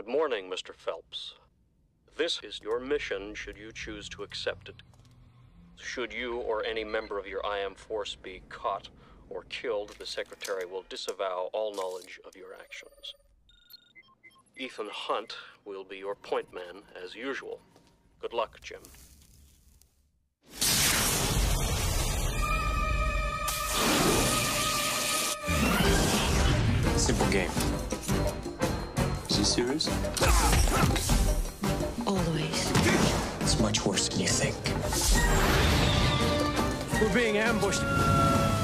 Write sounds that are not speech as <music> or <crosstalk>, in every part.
Good morning, Mr. Phelps. This is your mission should you choose to accept it. Should you or any member of your IM force be caught or killed, the Secretary will disavow all knowledge of your actions. Ethan Hunt will be your point man as usual. Good luck, Jim. Simple game. Is he serious? Always. It's much worse than you think. We're being ambushed.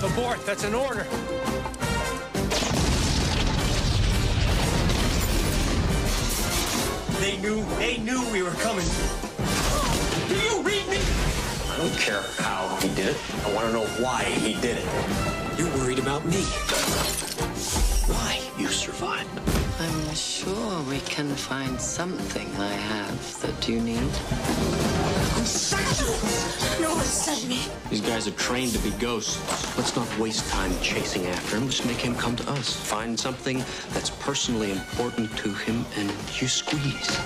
Abort, that's an order. They knew, they knew we were coming. Do you read me? I don't care how he did it. I want to know why he did it. You're worried about me. Why you survived. I'm sure we can find something I have that you need. No one sent me. These guys are trained to be ghosts. Let's not waste time chasing after him. Just make him come to us. Find something that's personally important to him and you squeeze.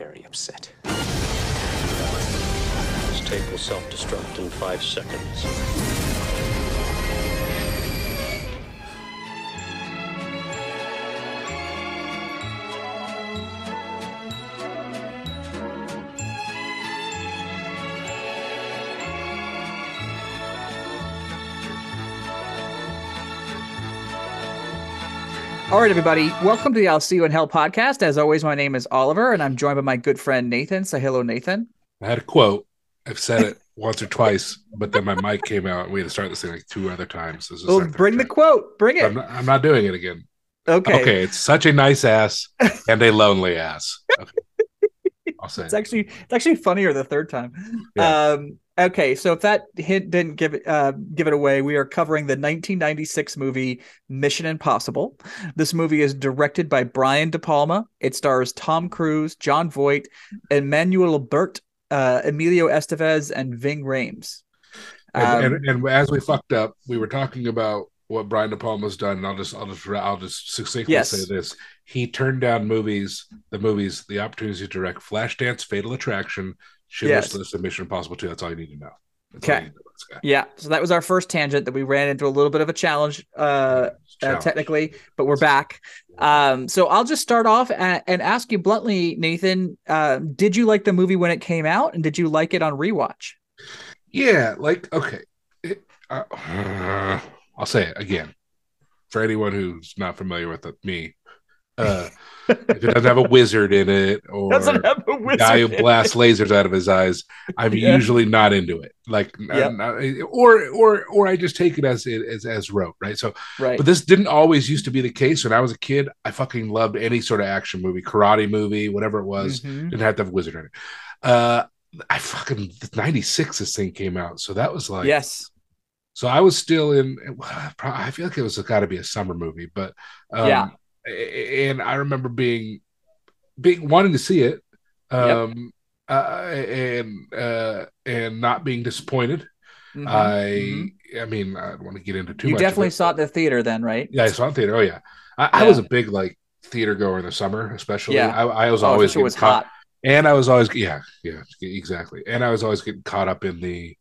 Very upset. This tape will self-destruct in five seconds. All right, everybody. Welcome to the I'll See You in Hell podcast. As always, my name is Oliver, and I'm joined by my good friend Nathan. Say hello, Nathan. I had a quote. I've said it once or twice, but then my mic came out and we had to start this thing like two other times. This is Well, bring the quote. Bring it. I'm not, I'm not doing it again. okay. Okay. it's such a nice ass <laughs> and a lonely ass. Okay. I'll say. It's actually it's actually funnier the third time. Yeah. Um, okay, so if that hint didn't give it uh, give it away, we are covering the 1996 movie Mission Impossible. This movie is directed by Brian De Palma. It stars Tom Cruise, Jon Voight, Emmanuel Burt, uh, Emilio Estevez, and Ving Rhames. Um, and, and, and as we fucked up, we were talking about what Brian De Palma's done. And I'll just, I'll just, I'll just succinctly Yes. say this: he turned down movies, the movies, the opportunities to direct Flashdance, Fatal Attraction, Schindler's Yes. List, and Mission Impossible 2. That's all you need to know. That's Okay. you need to know about this guy. Yeah, so that was our first tangent that we ran into a little bit of a challenge, uh, uh technically, but we're back. Um, so I'll just start off and, and ask you bluntly, Nathan, uh, did you like the movie when it came out, and did you like it on rewatch? Yeah, like okay. It, uh, <sighs> I'll say it again for anyone who's not familiar with it, me. Uh, if it doesn't have a wizard in it <laughs> or Doesn't have a wizard. guy who blasts lasers out of his eyes, I'm Yeah. usually not into it. Like, Yep. not- or or or I just take it as it as as wrote, right? So, right? but this didn't always used to be the case. When I was a kid, I fucking loved any sort of action movie, karate movie, whatever it was. Mhm. Didn't have to have a wizard in it. Uh, I fucking '96 this thing came out, so that was like yes, so I was still in. I feel like it was got to be a summer movie, but um, Yeah. And I remember being being wanting to see it, um, uh, and uh, and not being disappointed. Mhm. I Mhm. I mean I don't want to get into too you much. definitely it, saw it the theater then, right? Yeah, I saw it theater. Oh yeah, I, I was a big like theater goer in the summer, especially. Yeah. I, I was Oh, always it was caught- hot. and I was always yeah yeah exactly, and I was always getting caught up in the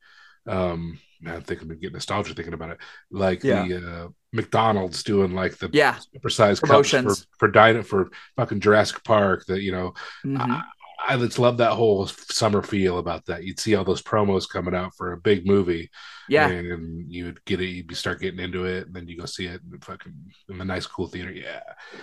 um man, I'm thinking getting nostalgia thinking about it, like Yeah. the uh, McDonald's doing like the Yeah, supersized cups for Promotions. for dino for fucking Jurassic Park. That you know, Mhm. I, I just love that whole summer feel about that. You'd see all those promos coming out for a big movie, yeah. and you'd get it, you'd start getting into it, and then you go see it in fucking in a nice cool theater. Yeah.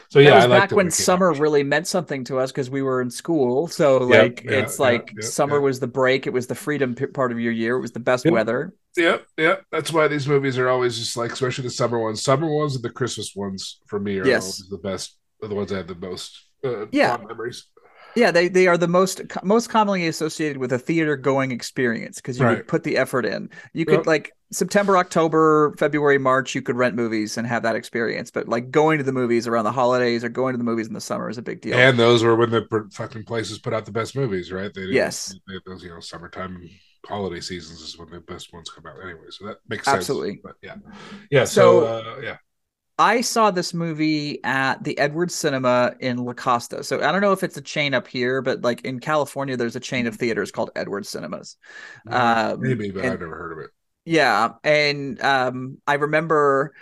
So yeah, was I back when summer out. really meant something to us because we were in school. So Yep, like yeah, it's yeah, like yeah, summer was the break. It was the freedom part of your year. It was the best weather. Yep, yep. That's why these movies are always just like, especially the summer ones. Summer ones and the Christmas ones for me are Yes. always the best. Are the ones I have the most uh, Yeah. fond memories. Yeah, they they are the most most commonly associated with a theater going experience because you Right. put the effort in. You could Yep. like September, October, February, March, you could rent movies and have that experience. But like going to the movies around the holidays or going to the movies in the summer is a big deal. And those were when the fucking places put out the best movies, right? They didn't- Yes. they, those you know summertime holiday seasons is when the best ones come out anyway. So that makes sense. Absolutely. But yeah, yeah. So, So- uh, yeah, I saw this movie at the Edwards Cinema in La Costa. So I don't know if it's a chain up here, but like in California, there's a chain of theaters called Edwards Cinemas. Um, maybe, but and- I've never heard of it. Yeah, and um, I remember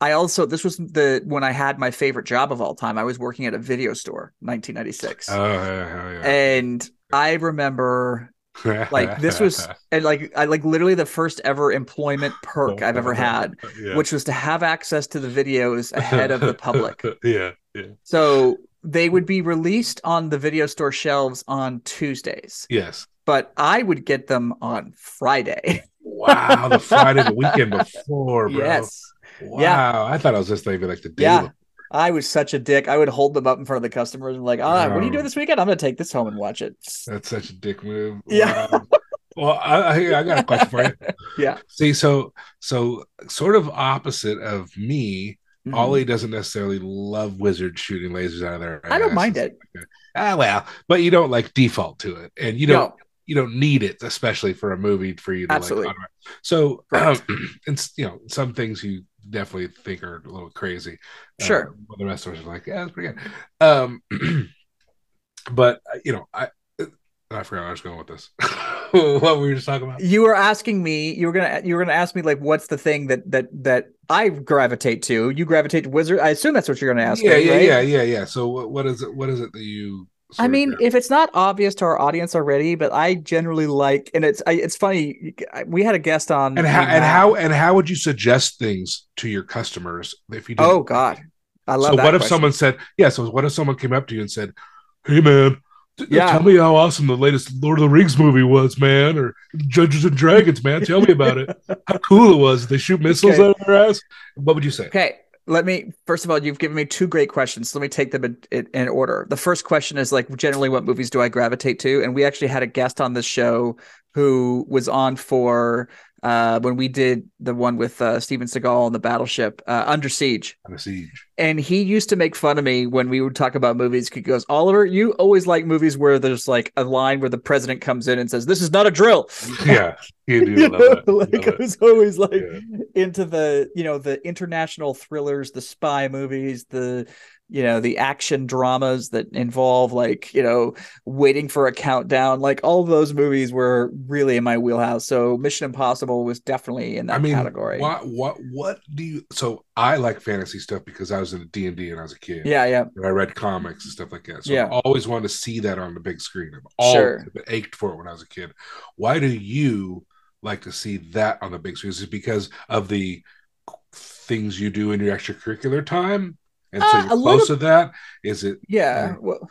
I also this was the when I had my favorite job of all time. I was working at a video store, 1996, Oh, yeah, yeah, and I remember yeah. Like this was <laughs> and like I like literally the first ever employment perk I've ever <laughs> had, Yeah. which was to have access to the videos ahead of the public. <laughs> yeah, yeah, So they would be released on the video store shelves on Tuesdays, yes. but I would get them on Friday. Wow, the Friday, the weekend before, bro. yes. Wow, Yeah. I thought I was just maybe like the day. Yeah. I was such a dick. I would hold them up in front of the customers and like, ah, what are you Oh. doing this weekend? I'm gonna take this home and watch it. <laughs> That's such a dick move. Yeah. Well, I, I, I got a question for you. <laughs> Yeah. See, so so sort of opposite of me. Mhm. Ollie doesn't necessarily love wizards shooting lasers out of their. I don't mind it. like. Ah, well, but you don't like default to it, and you don't No. you don't need it, especially for a movie for you to Absolutely. like. So, <clears throat> um, <clears throat> and you know, some things you definitely think are a little crazy. Uh, Sure. but the rest of us are like, yeah, that's pretty good. Um, <clears throat> but uh, you know, I I forgot where I was going with this. <laughs> what we were just talking about. You were asking me, you were gonna you were gonna ask me like what's the thing that that that I gravitate to. You gravitate to wizard. I assume that's what you're gonna ask yeah, me, yeah, right? yeah, yeah, yeah. So what, what is it? What is it that you? I mean, gra- if it's not obvious to our audience already, but I generally like, and it's I, it's funny. We had a guest on, and how and uh, how and how would you suggest things to your customers if you? Didn't Oh God, I love. so what if someone said, yeah? So what if someone came up to you and said, "Hey, man, Yeah. tell me how awesome the latest Lord of the Rings movie was, man, or Dungeons and Dragons, man. Tell me about it. <laughs> How cool it was. They shoot missiles Okay. out of their ass. What would you say? Okay, let me first of all, you've given me two great questions. Let me take them in, in, in order. The first question is like generally what movies do I gravitate to? And we actually had a guest on this show who was on for uh when we did the one with uh Steven Seagal on the battleship uh Under Siege. A siege. And he used to make fun of me when we would talk about movies. He goes, Oliver, you always like movies where there's like a line where the president comes in and says, This is not a drill. <laughs> Yeah, you do <laughs> You love know, like I it. was always like Yeah. into the you know the international thrillers, the spy movies, the you know the action dramas that involve like you know waiting for a countdown. Like all of those movies were really in my wheelhouse. So Mission Impossible was definitely in that I mean, category. what what what do you? So I like fantasy stuff because I was in D and I was a kid. Yeah, yeah, And I read comics and stuff like that. So Yeah. I always wanted to see that on the big screen. I've always Sure. ached for it when I was a kid. Why do you like to see that on the big screen? Is it because of the things you do in your extracurricular time? And so Uh, you're a close little- to that? Is it yeah. Yeah. Well,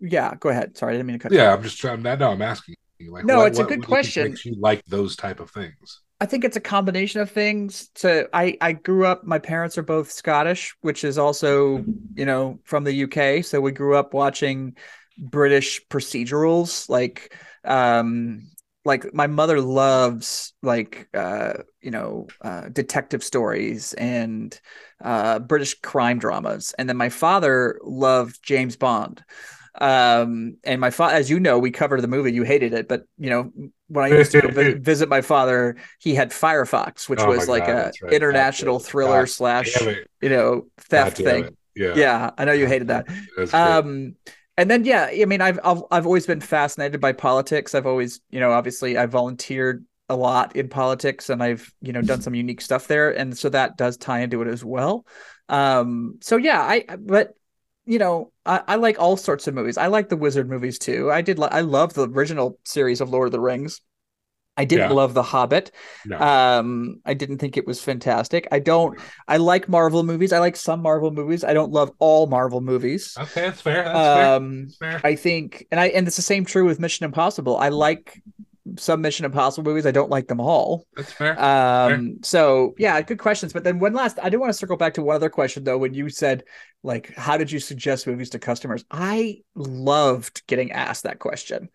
yeah. Go ahead. Sorry, I didn't mean to cut. you yeah, off. I'm just trying no, I'm asking you. Like No, what- it's a what- good what you question. Makes you like those type of things. I think it's a combination of things. So I I grew up. My parents are both Scottish, which is also you know from the UK. So we grew up watching British procedurals, like um like my mother loves like uh you know uh detective stories and uh British crime dramas, and then my father loved James Bond. Um, and my father, as you know, we covered the movie. You hated it, but you know when I used to go vi- visit my father, he had Firefox, which Oh was like God, a right. international God, thriller God slash you know theft thing. Yeah. Yeah, I know you hated that. <laughs> Um, and then yeah, I mean, I've I've I've always been fascinated by politics. I've always, you know, obviously I volunteered a lot in politics, and I've you know done some unique stuff there, and so that does tie into it as well. Um, so yeah, I but you know, I, I like all sorts of movies. I like the wizard movies too. I did. Li- I love the original series of Lord of the Rings. I didn't Yeah. love The Hobbit. no. Um, I didn't think it was fantastic. I don't. I like Marvel movies. I like some Marvel movies. I don't love all Marvel movies. okay, that's fair. That's fair. Um, That's fair. I think, and I and it's the same true with Mission Impossible. I like some Mission Impossible movies. I don't like them all. That's fair. Um, so yeah, good questions. But then one last, I do want to circle back to one other question though. When you said like, how did you suggest movies to customers? I loved getting asked that question.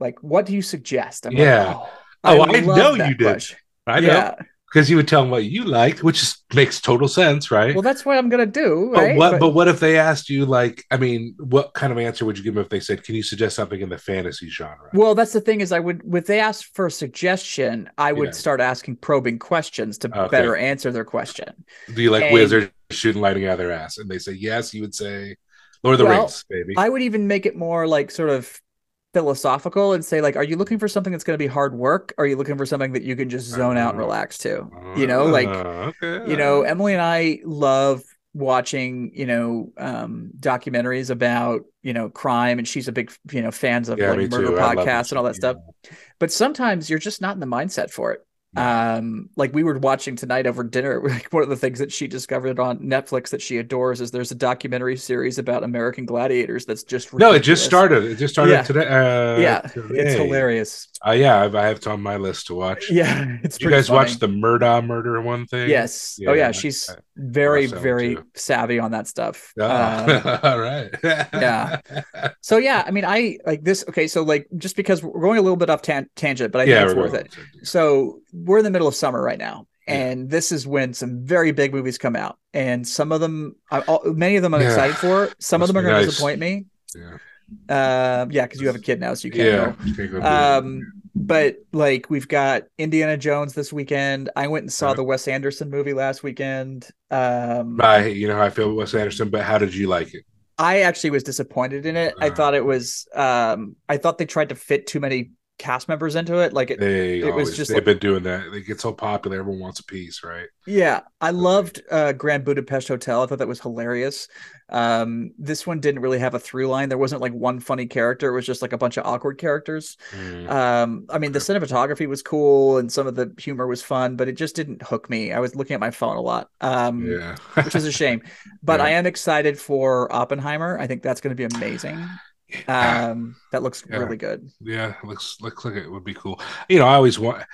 Like, what do you suggest? I'm Yeah. Like, Oh, I love know you did. question. I know yeah. Because you would tell them what you liked, which is, makes total sense, right? Well, that's what I'm gonna do. but right? what? But, what if they asked you, like, I mean, what kind of answer would you give them if they said, "Can you suggest something in the fantasy genre?" Well, that's the thing is, I would, if they asked for a suggestion, I would Yeah. start asking probing questions to Okay. better answer their question. Do you like and- wizards shooting lightning out of their ass? And they say yes, you would say, "Lord of the Well, Rings, baby." I would even make it more like sort of philosophical and say, like, are you looking for something that's going to be hard work? Or are you looking for something that you can just zone out and relax to? You know, like, Uh, okay, you know, Emily and I love watching, you know, um, documentaries about, you know, crime, and she's a big, you know, fans of Yeah, like murder too. Podcasts and all that stuff. But sometimes you're just not in the mindset for it. Um, like we were watching tonight over dinner. <laughs> Like one of the things that she discovered on Netflix that she adores is there's a documentary series about American gladiators that's just No, it just started. It just started Yeah. today. Uh, yeah, it's today. hilarious. Uh, yeah, I've, I have it on my list to watch. Yeah, <laughs> it's you guys funny. watch the Murdaugh murder one thing? Yes. oh yeah, Yeah, she's very one very too. savvy on that stuff. Oh, Uh, <laughs> all right. yeah. so yeah, I mean, I like this. Okay, so like just because we're going a little bit off tan- tangent, but I yeah, think it's worth it. So we're in the middle of summer right now, Yeah. and this is when some very big movies come out, and some of them, I, all, many of them, I'm Yeah. excited for. Some of them are going to disappoint me. Yeah. Um, yeah, because you have a kid now, so you can't Yeah. go. can't go do it. Um, but like we've got Indiana Jones this weekend. I went and saw Yeah. the Wes Anderson movie last weekend. Um, I, you know how I feel with Wes Anderson, but how did you like it? I actually was disappointed in it. I Uh. thought it was um I thought they tried to fit too many cast members into it. Like it They It was just they've like- been doing that. They get so popular, everyone wants a piece, right? yeah, I loved uh Grand Budapest Hotel. I thought that was hilarious. Um this one didn't really have a through line. There wasn't like one funny character. It was just like a bunch of awkward characters. Mm. Um I mean the cinematography was cool and some of the humor was fun, but it just didn't hook me. I was looking at my phone a lot. Um yeah, which is a shame. <laughs> But Yeah. I am excited for Oppenheimer. I think that's going to be amazing. Um, that looks Yeah. really good. yeah, looks looks like it would be cool. You know, I always want.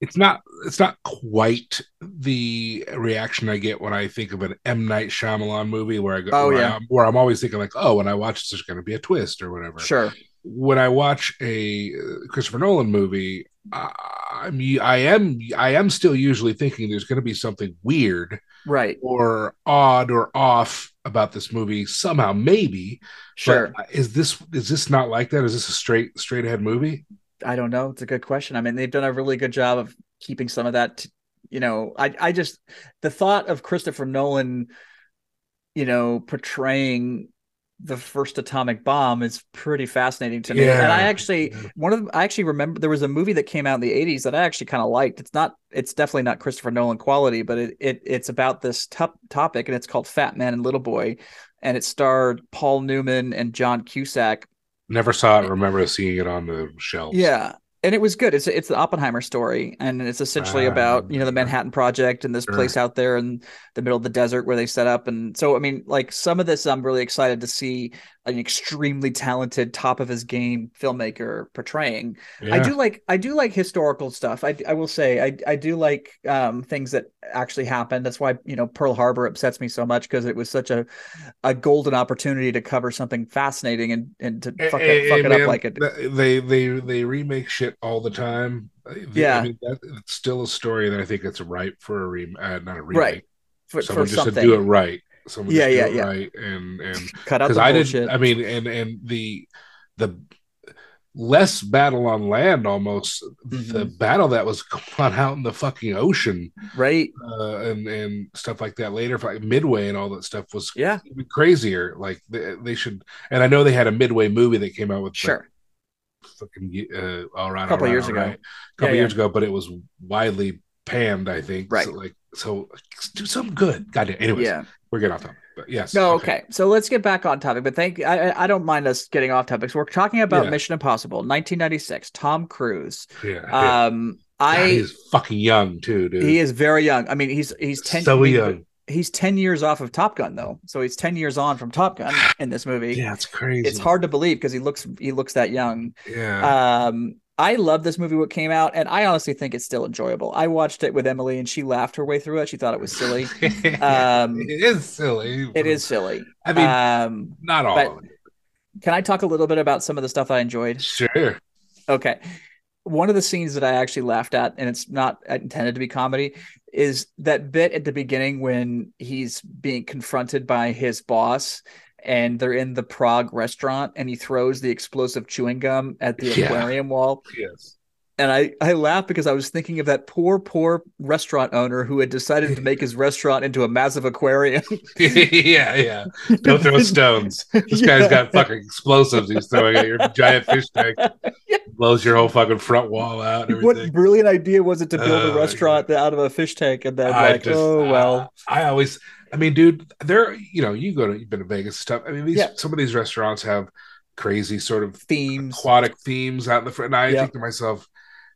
It's not. It's not quite the reaction I get when I think of an M Night Shyamalan movie, where I go, Oh, where, yeah. I'm, where I'm always thinking like, oh, when I watch this, there's going to be a twist or whatever. Sure. When I watch a uh, Christopher Nolan movie, I, I'm I am I am still usually thinking there's going to be something weird Right. or odd or off about this movie somehow, maybe. Sure. But is this is this not like that? Is this a straight straight ahead movie? I don't know. It's a good question. I mean, they've done a really good job of keeping some of that. t- you know, I I just the thought of Christopher Nolan, you know, portraying the first atomic bomb is pretty fascinating to me. Yeah. And I actually one of the, I actually remember there was a movie that came out in the 80s that I actually kind of liked. It's not it's definitely not Christopher Nolan quality, but it, it it's about this top topic and it's called Fat Man and Little Boy and it starred Paul Newman and John Cusack. Never saw it. Remember seeing it on the shelves. Yeah. And it was good. It's it's the Oppenheimer story, and it's essentially Ah, about you know the Manhattan Project and this Sure. place out there in the middle of the desert where they set up. And so, I mean, like some of this, I'm really excited to see an extremely talented, top of his game filmmaker portraying. I do like I do like historical stuff. I I will say I I do like um things that actually happened. That's why you know Pearl Harbor upsets me so much because it was such a a golden opportunity to cover something fascinating and and to fuck Hey, it fuck hey, it man, up like it. They they they remake shit all the time. Yeah. I mean, that, it's still a story that I think it's ripe for a re uh, not a remake. Right. For, Someone for just something. to do it right. Someone Yeah, yeah, yeah. right and and <laughs> Cut out because the I bullshit. didn't. I mean, and and the the less battle on land almost the Mhm. battle that was <laughs> going out in the fucking ocean right? uh, and and stuff like that later, like Midway and all that stuff was Yeah. even crazier. Like they, they should, and I know they had a Midway movie that came out with like, Sure. fucking uh, all right, A couple right, years ago. right. a couple Yeah, years ago, but it was widely panned. I think Right. So, like so, do something good. Goddamn. Anyways, Yeah. We're getting off topic, but yes. No, okay. So let's get back on topic. But thank I I- don't mind us getting off topic. So we're talking about Yeah. Mission Impossible, 1996, Tom Cruise. Yeah, yeah. Um God, I he's fucking young too, dude. he is very young. I mean, he's he's 10 so young. He's 10 years off of Top Gun though. So he's 10 years on from Top Gun in this movie. Yeah, it's crazy. It's hard to believe because he looks he looks that young. Yeah. Um, I love this movie. What came out, and I honestly think it's still enjoyable. I watched it with Emily, and she laughed her way through it. She thought it was silly. <laughs> um, it is silly. It is silly. I mean, um, not all. but- of it. can I talk a little bit about some of the stuff I enjoyed? Sure. Okay. one of the scenes that I actually laughed at, and it's not intended to be comedy, is that bit at the beginning when he's being confronted by his boss and they're in the Prague restaurant and he throws the explosive chewing gum at the Yeah. aquarium wall. Yes. And I, I laughed because I was thinking of that poor, poor restaurant owner who had decided to make his restaurant into a massive aquarium. <laughs> yeah, yeah. Don't throw stones. This <laughs> Yeah. guy's got fucking explosives he's throwing at your giant fish tank. <laughs> Blows your whole fucking front wall out and what brilliant idea was it to build Oh, a restaurant out of a fish tank and then I like, just- oh well. I always, I mean, dude, there, you know, you go to, you've been to Vegas and stuff. I mean, these, Yeah. some of these restaurants have crazy sort of themes. aquatic themes out in the front. And I Yeah. think to myself,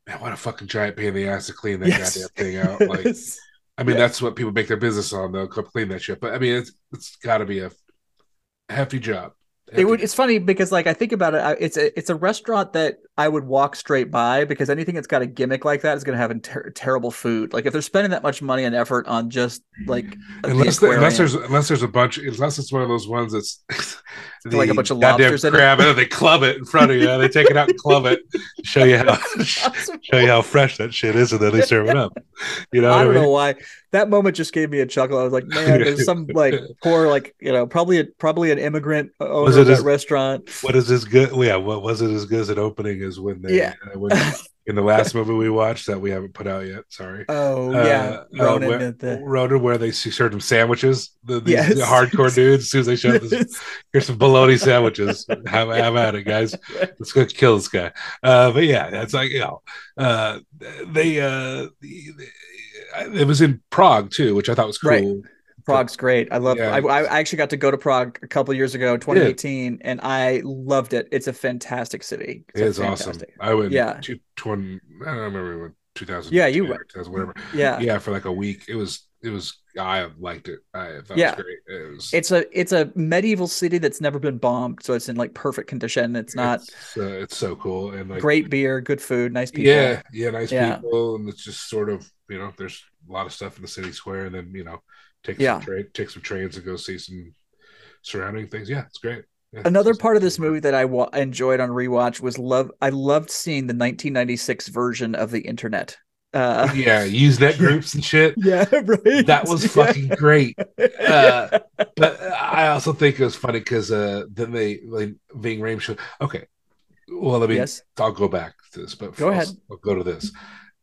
man, what a fucking giant pain in the ass to clean that Yes. goddamn thing out. <laughs> Like, I mean, Yeah. that's what people make their business on. They'll come clean that shit. But I mean, it's it's got to be a hefty job. It would. Hefty- It's funny because, like, I think about it. It's a it's a restaurant that I would walk straight by because anything that's got a gimmick like that is going to have ter- terrible food. Like, if they're spending that much money and effort on just like unless the, unless there's unless there's a bunch unless it's one of those ones that's <laughs> Like a bunch of lobsters in it. crab and they club it in front of you they take it out and club it show you how <laughs> <laughs> show you how fresh that shit is and then they serve it up you know I don't I mean? know why that moment just gave me a chuckle. I was like, man, there's some like poor, like you know, probably a, probably an immigrant owner of that as- restaurant. what is this good yeah what was it as good as an opening as when they Yeah. uh, when, in the last movie we watched that we haven't put out yet sorry <laughs> Oh Uh, yeah, uh, where, the Ronin, where they served them sandwiches. The, these Yes. the hardcore <laughs> dudes. As soon as they showed this, here's some bologna sandwiches. have, have at it, guys. <laughs> Let's go kill this guy. Uh, but yeah, that's like you know, uh, they uh, it was in Prague too, which I thought was cool. Right. Prague's great. I love. Yeah. I, I actually got to go to Prague a couple years ago, 2018, and I loved it. It's a fantastic city. It is awesome. I went. Yeah. Two, 20, I don't remember when 2000. Yeah, you went. 2000, whatever. Yeah. yeah, for like a week. It was. It was. I liked it. I thought Yeah. it was great. It was. It's a it's a medieval city that's never been bombed, so it's in like perfect condition. It's not It's, uh, it's so cool and like great beer, good food, nice people. Yeah, yeah, nice Yeah. people, and it's just sort of you know, there's a lot of stuff in the city square, and then you know, take Yeah. some tra- take some trains and go see some surrounding things. Yeah, it's great. Yeah, Another it's- part of this movie that I wa- enjoyed on rewatch was love. I loved seeing the 1996 version of the internet. Uh, <laughs> yeah, Usenet groups and shit. <laughs> yeah, right. That was fucking great. <laughs> Uh, but I also think it was funny because uh, then they like Ving Rhames show. Okay, well, let me. Yes. I'll go back to this, but Go I'll- ahead. I'll go to this.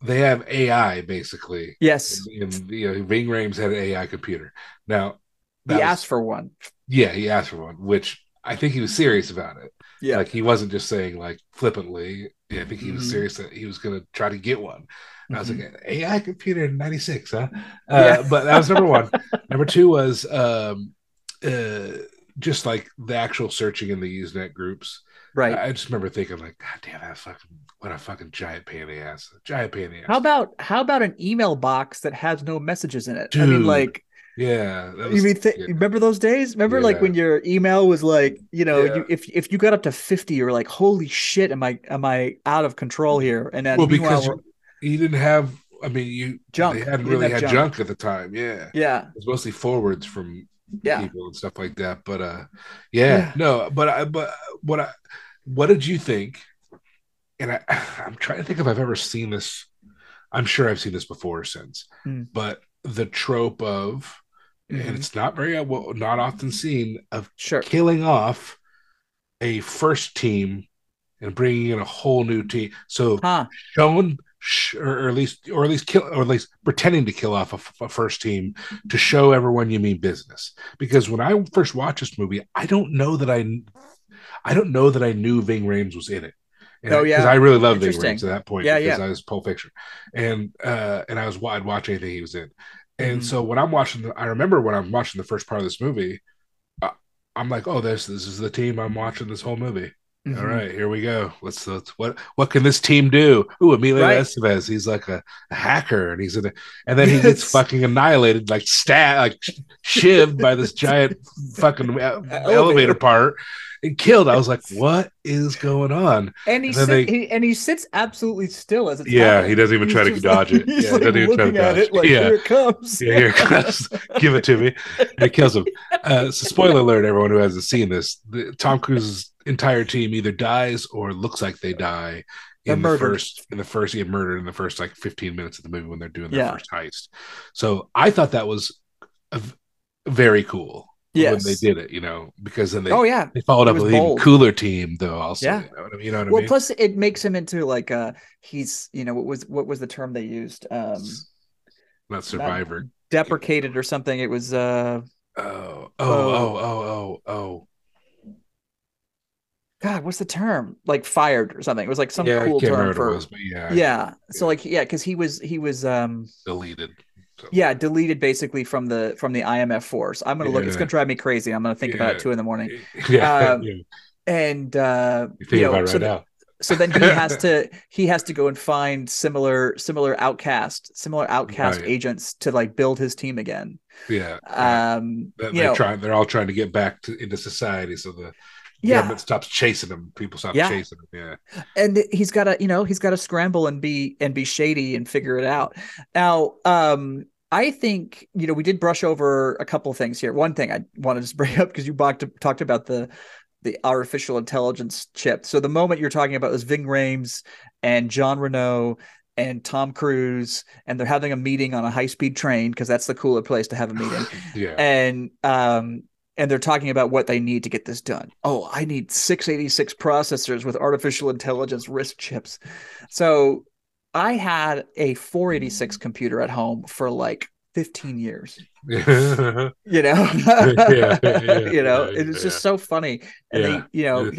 They have AI basically. Yes, In, in, you know, Ving Rhames had an AI computer. Now, he was- asked for one. Yeah, he asked for one, which I think he was serious about it. Yeah. Like he wasn't just saying like flippantly. Yeah, I think he was Mhm. serious that he was going to try to get one. And I was Mhm. like, AI computer in '96, huh? Uh, Yeah. But that was number one. <laughs> number two was um, uh, just like the actual searching in the Usenet groups. Right. I just remember thinking like, God damn, that fucking what a fucking giant pain in the ass, giant pain in the ass. How about how about an email box that has no messages in it? I mean, like yeah, that you mean th- yeah. remember those days? Remember like when your email was like, you know, Yeah. you, if if you got up to 50, you were like, holy shit, am I am I out of control here? And then well because you, you didn't have. I mean, you Junk. They hadn't really had junk. junk. at the time. Yeah, yeah, it was mostly forwards from yeah. people and stuff like that. But uh, yeah, Yeah. no. But I, but what I, what did you think? And I, <sighs> I'm trying to think if I've ever seen this. I'm sure I've seen this before or since. Hmm. But the trope of, Mhm. and it's not very well, not often seen of Sure. killing off a first team and bringing in a whole new team. So Huh. shown sh- or, at least or at least kill or at least pretending to kill off a, f- a first team to show everyone you mean business because when i first watched this movie i don't know that i i don't know that i knew ving Rhames was in it and Oh, I- yeah. 'cause i really loved ving. Rhames at that point Yeah, because yeah. i was pulp fiction and uh and i was i'd watch anything he was in and Mhm. so when i'm watching the, i remember when i'm watching the first part of this movie uh, i'm like oh this this is the team i'm watching this whole movie Mhm. all right, here we go. Let's let's what what can this team do? Ooh, Emilio Right. Estevez. He's like a, a hacker, and he's in a, and then he gets fucking annihilated, like stat, like shivved by this giant fucking <laughs> e- elevator part and killed. I was like, <laughs> what is going on? And he, And they- he and he sits absolutely still as it's Yeah, happening. he doesn't even He's try to dodge like- it. Yeah, like doesn't even try to dodge it like it. Yeah. here it comes. Yeah, here it comes. <laughs> Give it to me. And it kills him. Uh, so, spoiler alert, everyone who hasn't seen this: the, Tom Cruise's entire team either dies or looks like they die in the first in the first get murdered in the first like 15 minutes of the movie when they're doing their Yeah. first heist. So I thought that was v- very cool when they did it, you know, because then they oh yeah. they followed It up with an even cooler team though. Also, Yeah. you know what I mean? You know what I Well, mean? plus it makes him into like uh he's you know what was what was the term they used um Not Survivor. deprecated or something. It was uh Oh, oh, oh, oh, oh, oh. God, what's the term? Like fired or something. It was like some yeah, cool term for was, yeah, yeah. So like yeah, because he was he was um deleted. So, yeah deleted basically from the from the IMF force. I'm gonna look. It's gonna drive me crazy. I'm gonna think about it two in the morning. <laughs> yeah, Um, yeah. And uh, You you know, so right th- so then he has <laughs> to he has to go and find similar similar outcast similar outcast Right. agents to like build his team again. Yeah, yeah. Um, you they're know, trying. They're all trying to get back to, into society, so the yeah. government stops chasing them. People stop Yeah. chasing them. Yeah, and he's got to you know he's got to scramble and be and be shady and figure it out now um i think you know we did brush over a couple of things here one thing i wanted to <laughs> bring up because you talked talked about the the artificial intelligence chip so the moment you're talking about is ving Rhames and john Reno and tom cruise and they're having a meeting on a high-speed train because that's the cooler place to have a meeting <laughs> yeah. and um and they're talking about what they need to get this done. Oh, I need 686 processors with artificial intelligence RISC chips. So I had a 486 computer at home for like 15 years. <laughs> You know, Yeah, yeah, <laughs> you know, yeah, it's yeah. just so funny. And they, you know,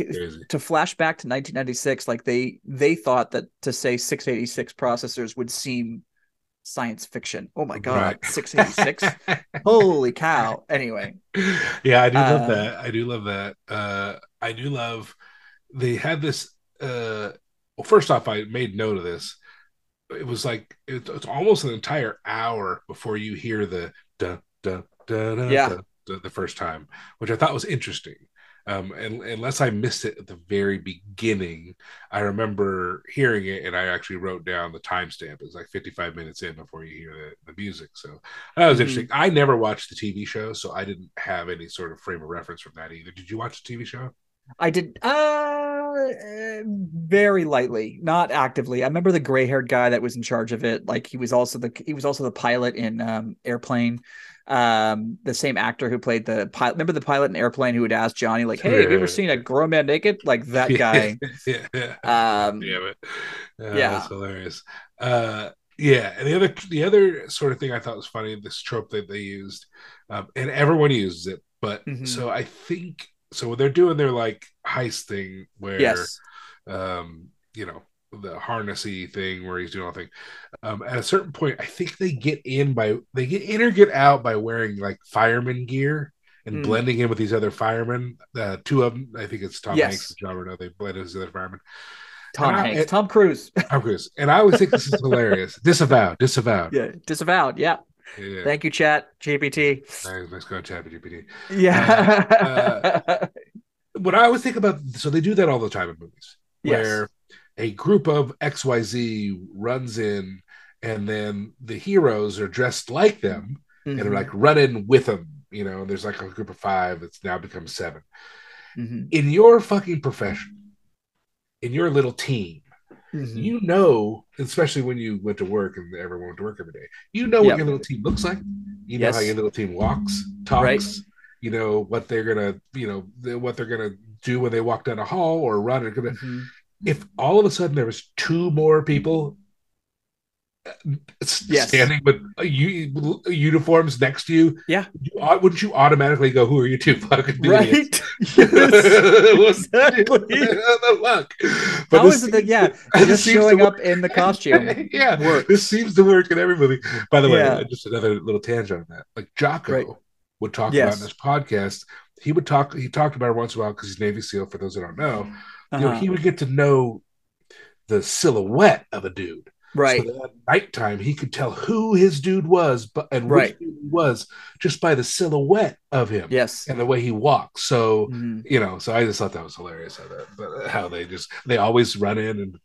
to flash back to 1996, like they they thought that to say 686 processors would seem science fiction. Oh my god, Right. 686. <laughs> Holy cow. Anyway. yeah, I do love Uh, that. I do love that. Uh, I do love. They had this. Uh, well, first off, I made note of this. It was like it, it's almost an entire hour before you hear the da da da da, Yeah. da, da the first time, which I thought was interesting. Um, and unless I missed it at the very beginning, I remember hearing it, and I actually wrote down the timestamp. It's like 55 minutes in before you hear the, the music. So that was Mhm. interesting. I never watched the TV show, so I didn't have any sort of frame of reference from that either. Did you watch the TV show? I did uh very lightly, not actively. I remember the gray-haired guy that was in charge of it. Like he was also the he was also the pilot in um Airplane. Um the same actor who played the pilot. Remember the pilot in Airplane who would ask Johnny like, "Hey, have you ever seen a grown man naked?" Like that <laughs> guy. <laughs> yeah. Um Damn it. Yeah. That's hilarious. Uh, yeah. And the other, the other sort of thing I thought was funny, this trope that they used, um, and everyone uses it, but Mhm. so I think, so when they're doing their like heist thing where, Yes. um, you know, the harnessy thing where he's doing all the thing. Um, at a certain point, I think they get in by they get in or get out by wearing like fireman gear and Mm. blending in with these other firemen. Uh, two of them, I think it's Tom Yes. Hanks and John Reno. They blend these other firemen. Tom And I- Hanks, Tom Cruise. <laughs> Tom Cruise, and I always think this is hilarious. <laughs> Disavowed, disavowed. yeah, disavowed. Yeah. Yeah. Thank you, chat GPT. Nice, nice go, ChatGPT. Yeah. <laughs> What I always think about, so they do that all the time in movies, Yes. where a group of XYZ runs in, and then the heroes are dressed like them, and Mhm. they're like running with them. You know, and there's like a group of five. It's now become seven. Mhm. In your fucking profession, in your little team, Mhm. you know, especially when you went to work and everyone went to work every day, you know Yep. what your little team looks like. You know how your little team walks, talks. Right. You know what they're gonna, you know, what they're gonna do when they walk down a hall or run. Or Mhm. if all of a sudden there was two more people Yes. standing with u- uniforms next to you, Yeah. you, wouldn't you automatically go, "Who are you two fucking idiots?" Right? <laughs> Yes. <laughs> Exactly. the fuck? How is it that, yeah, <laughs> this just showing up in the costume yeah, works. this seems to work in every movie. By the way, Yeah. uh, just another little tangent on that. Like Jocko Right. would talk about in this podcast. He would talk. He talked about it once in a while because he's Navy SEAL. For those that don't know, you know, Uh-huh. he would get to know the silhouette of a dude. Right. So at nighttime, he could tell who his dude was, but and Right. which was just by the silhouette of him Yes. and the way he walks. So Mhm. you know, so I just thought that was hilarious how that, but how they just they always run in and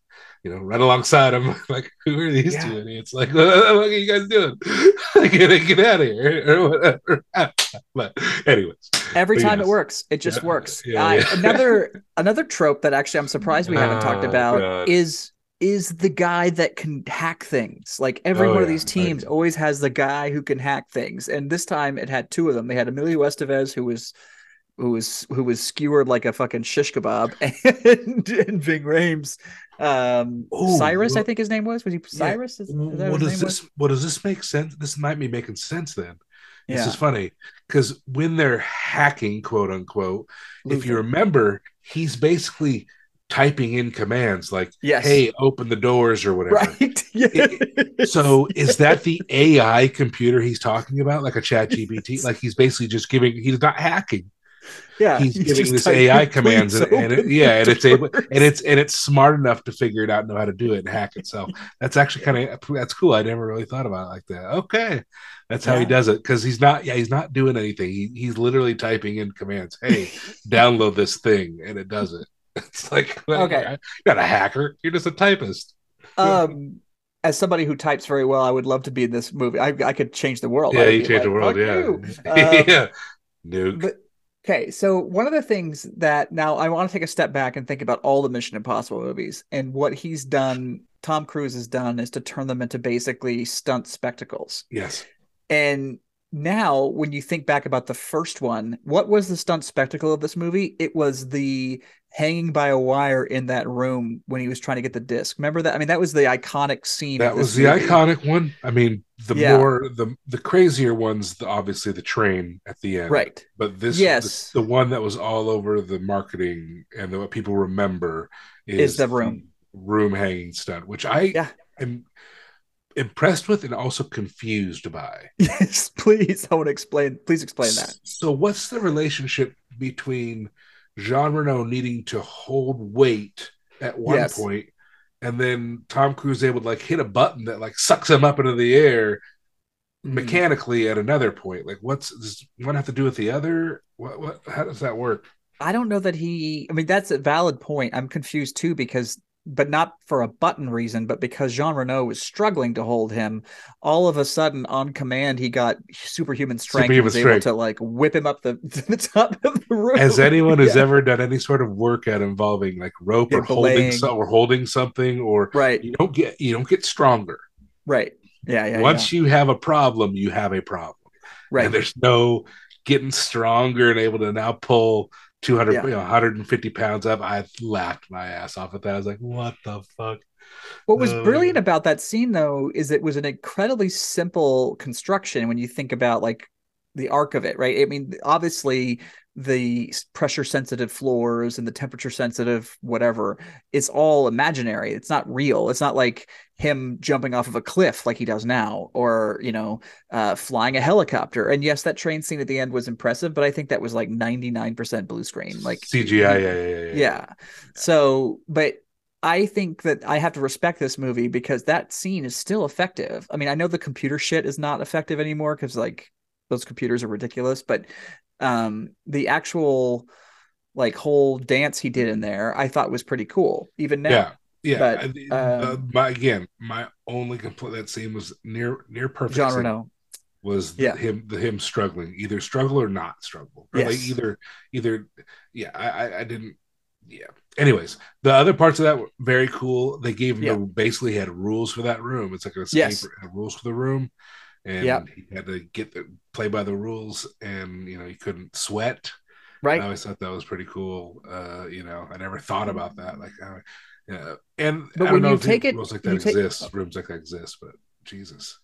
you know run alongside him <laughs> like who are these Yeah. two idiots? Like <laughs> what are you guys doing? <laughs> get get out of here or whatever. but anyways, Every But time yes. it works. It just Yeah. works. Yeah, I- another another trope that actually I'm surprised we haven't talked Oh, about God. is is the guy that can hack things. Like every Oh, one of these teams right. always has the guy who can hack things. And this time it had two of them. They had Emilio Estevez, who was who was who was skewered like a fucking shish kebab, <laughs> and, and Ving Rhames, um, Ooh, Cyrus, I think his name was. Was he Cyrus? Is, is that what does this what does this make sense this might be making sense then was? this is funny because when they're hacking quote unquote if you remember he's basically typing in commands like Yes. hey open the doors or whatever. Right. <laughs> Yeah. so is that the ai computer he's talking about? Like a ChatGPT like he's basically just giving he's not hacking. Yeah, he's, he's giving this ai commands and, and it, yeah and it's able and it's and it's smart enough to figure it out and know how to do it and hack itself that's actually kind of that's cool. I never really thought about it like that. Okay. That's how he does it because he's not yeah he's not doing anything. He, he's literally typing in commands. Hey download this thing and it does it it's like <laughs> well, Okay. you're not a hacker you're just a typist um as somebody who types very well, I would love to be in this movie. I, I could change the world. yeah you change changed the world <laughs> yeah. Um, yeah nuke But okay, so one of the things that now I want to take a step back and think about all the Mission Impossible movies and what he's done, Tom Cruise has done, is to turn them into basically stunt spectacles. yes And now, when you think back about the first one, what was the stunt spectacle of this movie? It was the hanging by a wire in that room when he was trying to get the disc. Remember that? I mean, that was the iconic scene. that was the movie. iconic one i mean the Yeah. more the the crazier ones the, obviously the train at the end right? but this Yes. the, the one that was all over the marketing and the, what people remember is, Is the room. room hanging stunt which i Yeah. am impressed with and also confused by <laughs> Yes, please. I want to explain. Please explain that. so what's the relationship between jean Reno needing to hold weight at one Yes. point and then tom cruise able to like hit a button that like sucks him up into the air Mm. mechanically at another point like what's does one have to do with the other what what how does that work I don't know that he. I mean, that's a valid point. I'm confused too because, but not for a button reason, but because Jean Reno was struggling to hold him. All of a sudden, on command, he got superhuman strength. and Superhuman was strength. able to like whip him up the <laughs> the top of the room. Has anyone has Yeah. ever done any sort of workout involving like rope Yeah, or holding so, or holding something or right, you don't get you don't get stronger. right, yeah, yeah. Once you have a problem, you have a problem. right, And there's no getting stronger and able to now pull 200 Yeah. you know, 150 pounds up. I laughed my ass off at that. I was like, what the fuck? What was Oh, brilliant about that scene, though, is it was an incredibly simple construction when you think about like the arc of it, right? I mean, obviously, the pressure sensitive floors and the temperature sensitive whatever, it's all imaginary. It's not real. It's not like him jumping off of a cliff like he does now, or you know, uh, flying a helicopter. And yes, that train scene at the end was impressive, but I think that was like ninety nine percent blue screen, like CGI. Yeah, yeah, yeah, yeah. yeah. So, but I think that I have to respect this movie because that scene is still effective. I mean, I know the computer shit is not effective anymore because like those computers are ridiculous, but um the actual like whole dance he did in there, I thought was pretty cool. Even now. Yeah. Yeah, But, I- the- um, my again, my only complaint that scene was near near perfect. Scene. Reno. was Yeah. him the him struggling either struggle or not struggle or like Yes. either either yeah I, I I didn't yeah anyways the other parts of that were very cool they gave him Yeah. the, basically had rules for that room it's like a, escape Yes. had rules for the room and Yeah. he had to get the play by the rules and you know he couldn't sweat Right. I always thought that was pretty cool uh you know I never thought about that like uh, yeah and But I when don't know you if take it- rules like that take- exist rooms like that exist but Jesus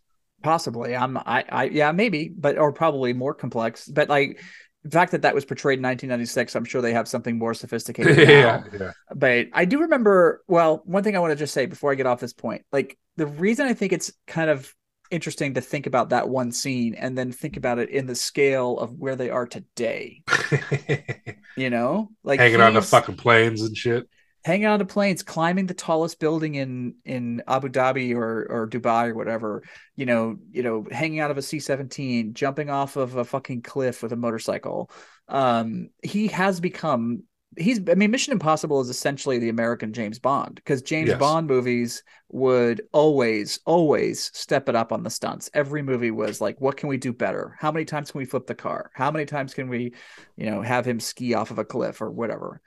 Possibly. I'm I I yeah, maybe, but or probably more complex. But like the fact that that was portrayed in 1996, I'm sure they have something more sophisticated <laughs> yeah yeah but I do remember. Well, one thing I want to just say before I get off this point, like the reason I think it's kind of interesting to think about that one scene and then think about it in the scale of where they are today. <laughs> You know, like hanging on the fucking planes and shit. hanging on to planes, climbing the tallest building in in Abu Dhabi or or Dubai or whatever. You know, you know, hanging out of a C seventeen, jumping off of a fucking cliff with a motorcycle. Um, he has become. He's. I mean, Mission Impossible is essentially the American James Bond because James Yes. Bond movies would always, always step it up on the stunts. Every movie was like, what can we do better? How many times can we flip the car? How many times can we, you know, have him ski off of a cliff or whatever?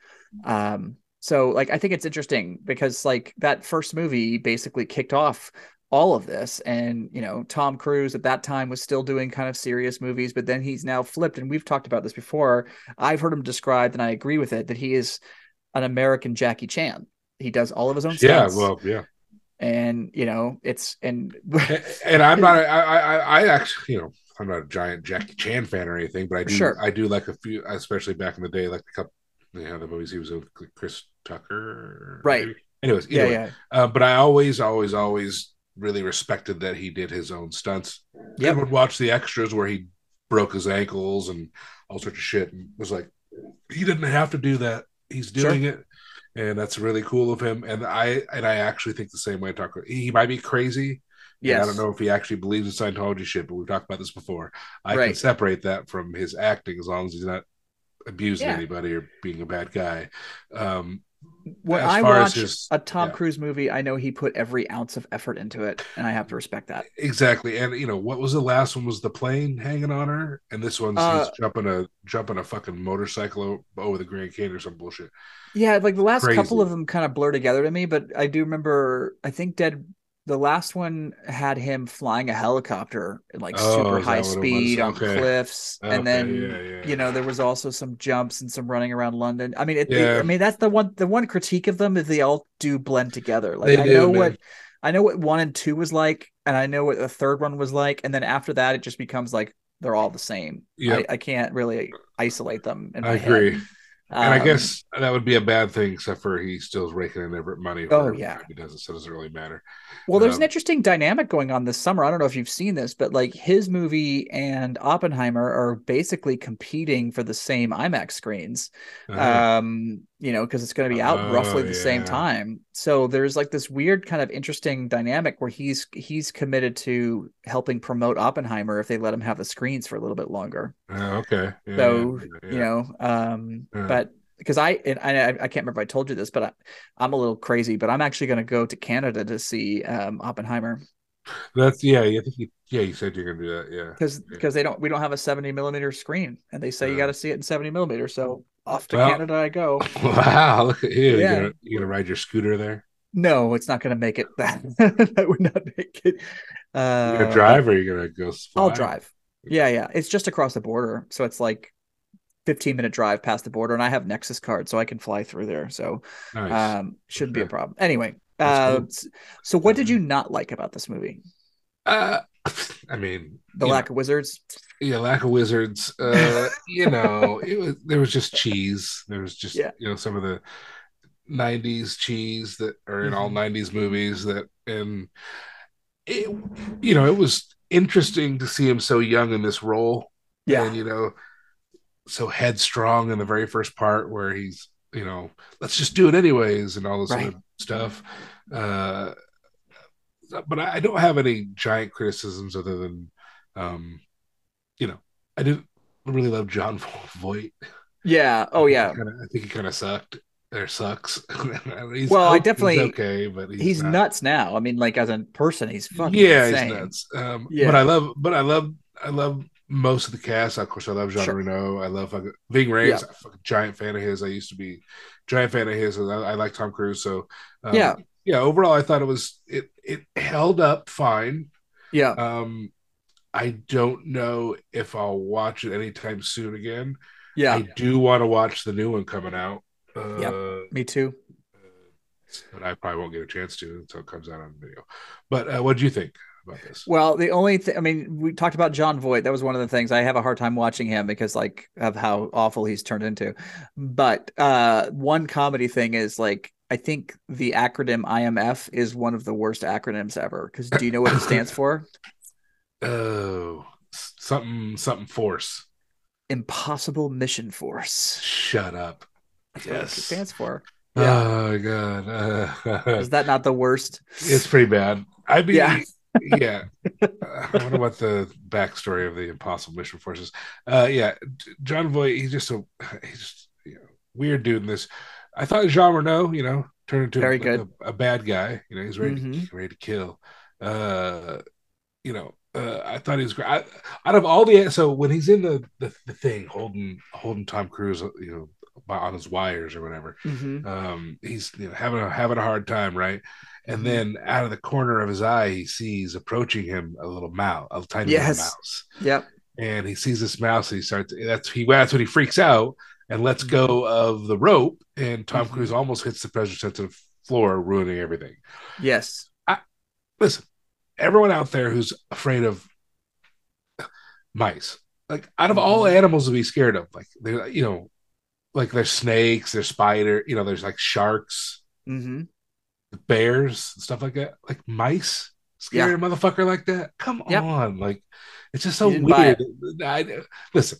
Um, So like I think it's interesting because like that first movie basically kicked off all of this and you know Tom Cruise at that time was still doing kind of serious movies but then he's now flipped and we've talked about this before I've heard him described and I agree with it that he is an American Jackie Chan he does all of his own Yeah, well, yeah. and you know it's and And- And I'm not. I, I, I actually, you know, I'm not a giant Jackie Chan fan or anything, but I do. Sure. I do like a few, especially back in the day, like a couple. You know, the movies he was in with Chris Tucker. Right. maybe? Anyways, yeah yeah Uh, but I always, always, always really respected that he did his own stunts. Yeah, would watch the extras where he broke his ankles and all sorts of shit, and was like, he didn't have to do that. He's Sure. doing it, and that's really cool of him. And I and I actually think the same way. Talk. He might be crazy. Yeah, I don't know if he actually believes in Scientology shit, but we've talked about this before. I can separate that from his acting as long as he's not abusing Yeah. anybody or being a bad guy. Um, when I watch his- a Tom yeah. Cruise movie I know he put every ounce of effort into it and I have to respect that exactly, and you know what was the last one? Was the plane hanging on her, and this one's Uh, he's jumping a jumping a fucking motorcycle over the Grand Canyon or some bullshit. Yeah, like the last couple of them kind of blur together to me, but I do remember I think Dead the last one had him flying a helicopter at like Oh, super high what it was? speed on Okay. cliffs. Okay, and then yeah, yeah, you know, there was also some jumps and some running around London. I mean it, it- Yeah. I mean that's the one the one critique of them is they all do blend together. Like They I do, know man. what I know what one and two was like, and I know what the third one was like, and then after that it just becomes like they're all the same. Yep. I, I can't really isolate them in my I head. And I Um, guess that would be a bad thing, except for he still is raking in every money. for Oh, yeah. he doesn't, so it doesn't really matter. Well, there's Um, an interesting dynamic going on this summer. I don't know if you've seen this, but like his movie and Oppenheimer are basically competing for the same IMAX screens. Uh-huh. Um, you know, because it's going to be out Oh, roughly the same time. So there's like this weird kind of interesting dynamic where he's he's committed to helping promote Oppenheimer if they let him have the screens for a little bit longer. Oh, okay. Yeah, so yeah, you know, um, Yeah. but because I and I I can't remember if I told you this, but I, I'm a little crazy, but I'm actually going to go to Canada to see um, Oppenheimer. that's yeah. I think you, yeah, you said you're gonna do that. Yeah. because because they don't we don't have a 70 millimeter screen and they say you got to see it in 70 millimeter so off to Well- canada i go <laughs> Wow, look at you. Yeah. You gonna, you gonna ride your scooter there? no it's not going to make it that <laughs> that would not make it uh You gonna drive or you gonna go? i'll drive yeah yeah it's just across the border so it's like 15 minute drive past the border and i have nexus card so i can fly through there so Nice. um shouldn't be a problem anyway uh cool. so what did you not like about this movie uh, <laughs> I mean, the lack of wizards know, yeah, lack of wizards. Uh, you know, it was there was just cheese. There was just Yeah. you know some of the '90s cheese that are in all Mhm. '90s movies that and it, you know, it was interesting to see him so young in this role. yeah and you know so headstrong in the very first part where he's you know let's just do it anyways and all this Right. other stuff uh but I, I don't have any giant criticisms other than um you know i didn't really love john <laughs> voight yeah oh yeah Kinda, i think he kind of sucked or sucks <laughs> He's Well, I definitely- he's okay but he's, he's nuts now i mean like as a person he's fucking yeah, insane. he's nuts. Um, Yeah. But I love, but I love, I love most of the cast. Of course, I love Jean Sure. Reno. I love fucking Ving Rhames. Yeah. I'm a giant fan of his. I used to be giant fan of his. I, I like Tom Cruise. So um, Yeah. yeah. Overall, I thought it was it it held up fine. yeah Um, I don't know if I'll watch it anytime soon again. yeah I do want to watch the new one coming out. Uh, me too But I probably won't get a chance to until it comes out on video. But uh, what do you think about this? Well, the only thing, I mean, we talked about Jon Voight. That was one of the things I have a hard time watching him because, like, of how awful he's turned into. But uh, one comedy thing is like, I think the acronym IMF is one of the worst acronyms ever. Because do you know what it stands <laughs> for? Oh, something, something force. Impossible Mission Force. Shut up. That's what it Yes. stands for. Yeah. Oh god, uh, <laughs> Is that not the worst? it's pretty bad. I mean, Yeah. <laughs> yeah. <laughs> I wonder what the backstory of the Impossible Mission Force is. Uh, yeah, Jon Voight. He's just a he's just, you know, weird dude in this. I thought Jean Reno, you know, turned into Very like good. A, a bad guy. You know, he's ready Mhm. to, ready to kill. Uh, you know, uh, I thought he was great. I, out of all the so when he's in the, the the thing holding holding Tom Cruise, you know, by, on his wires or whatever. Mhm. Um, he's you know, having a having a hard time, right? And Mhm. then out of the corner of his eye, he sees approaching him a little mouse, a tiny Yes. little mouse, Yep. and he sees this mouse. And he starts. That's he. That's when he freaks out and lets Mhm. go of the rope. And Tom Mhm. Cruise almost hits the pressure sensitive floor, ruining everything. Yes. Listen, everyone out there who's afraid of mice, like out of all Mhm. animals to be scared of, like they're you know, like there's snakes, there's spider, you know, there's like sharks, hmm bears, stuff like that. Like mice, scare Yeah. a motherfucker like that. Come Yep. on, like it's just so You didn't buy weird. I, listen,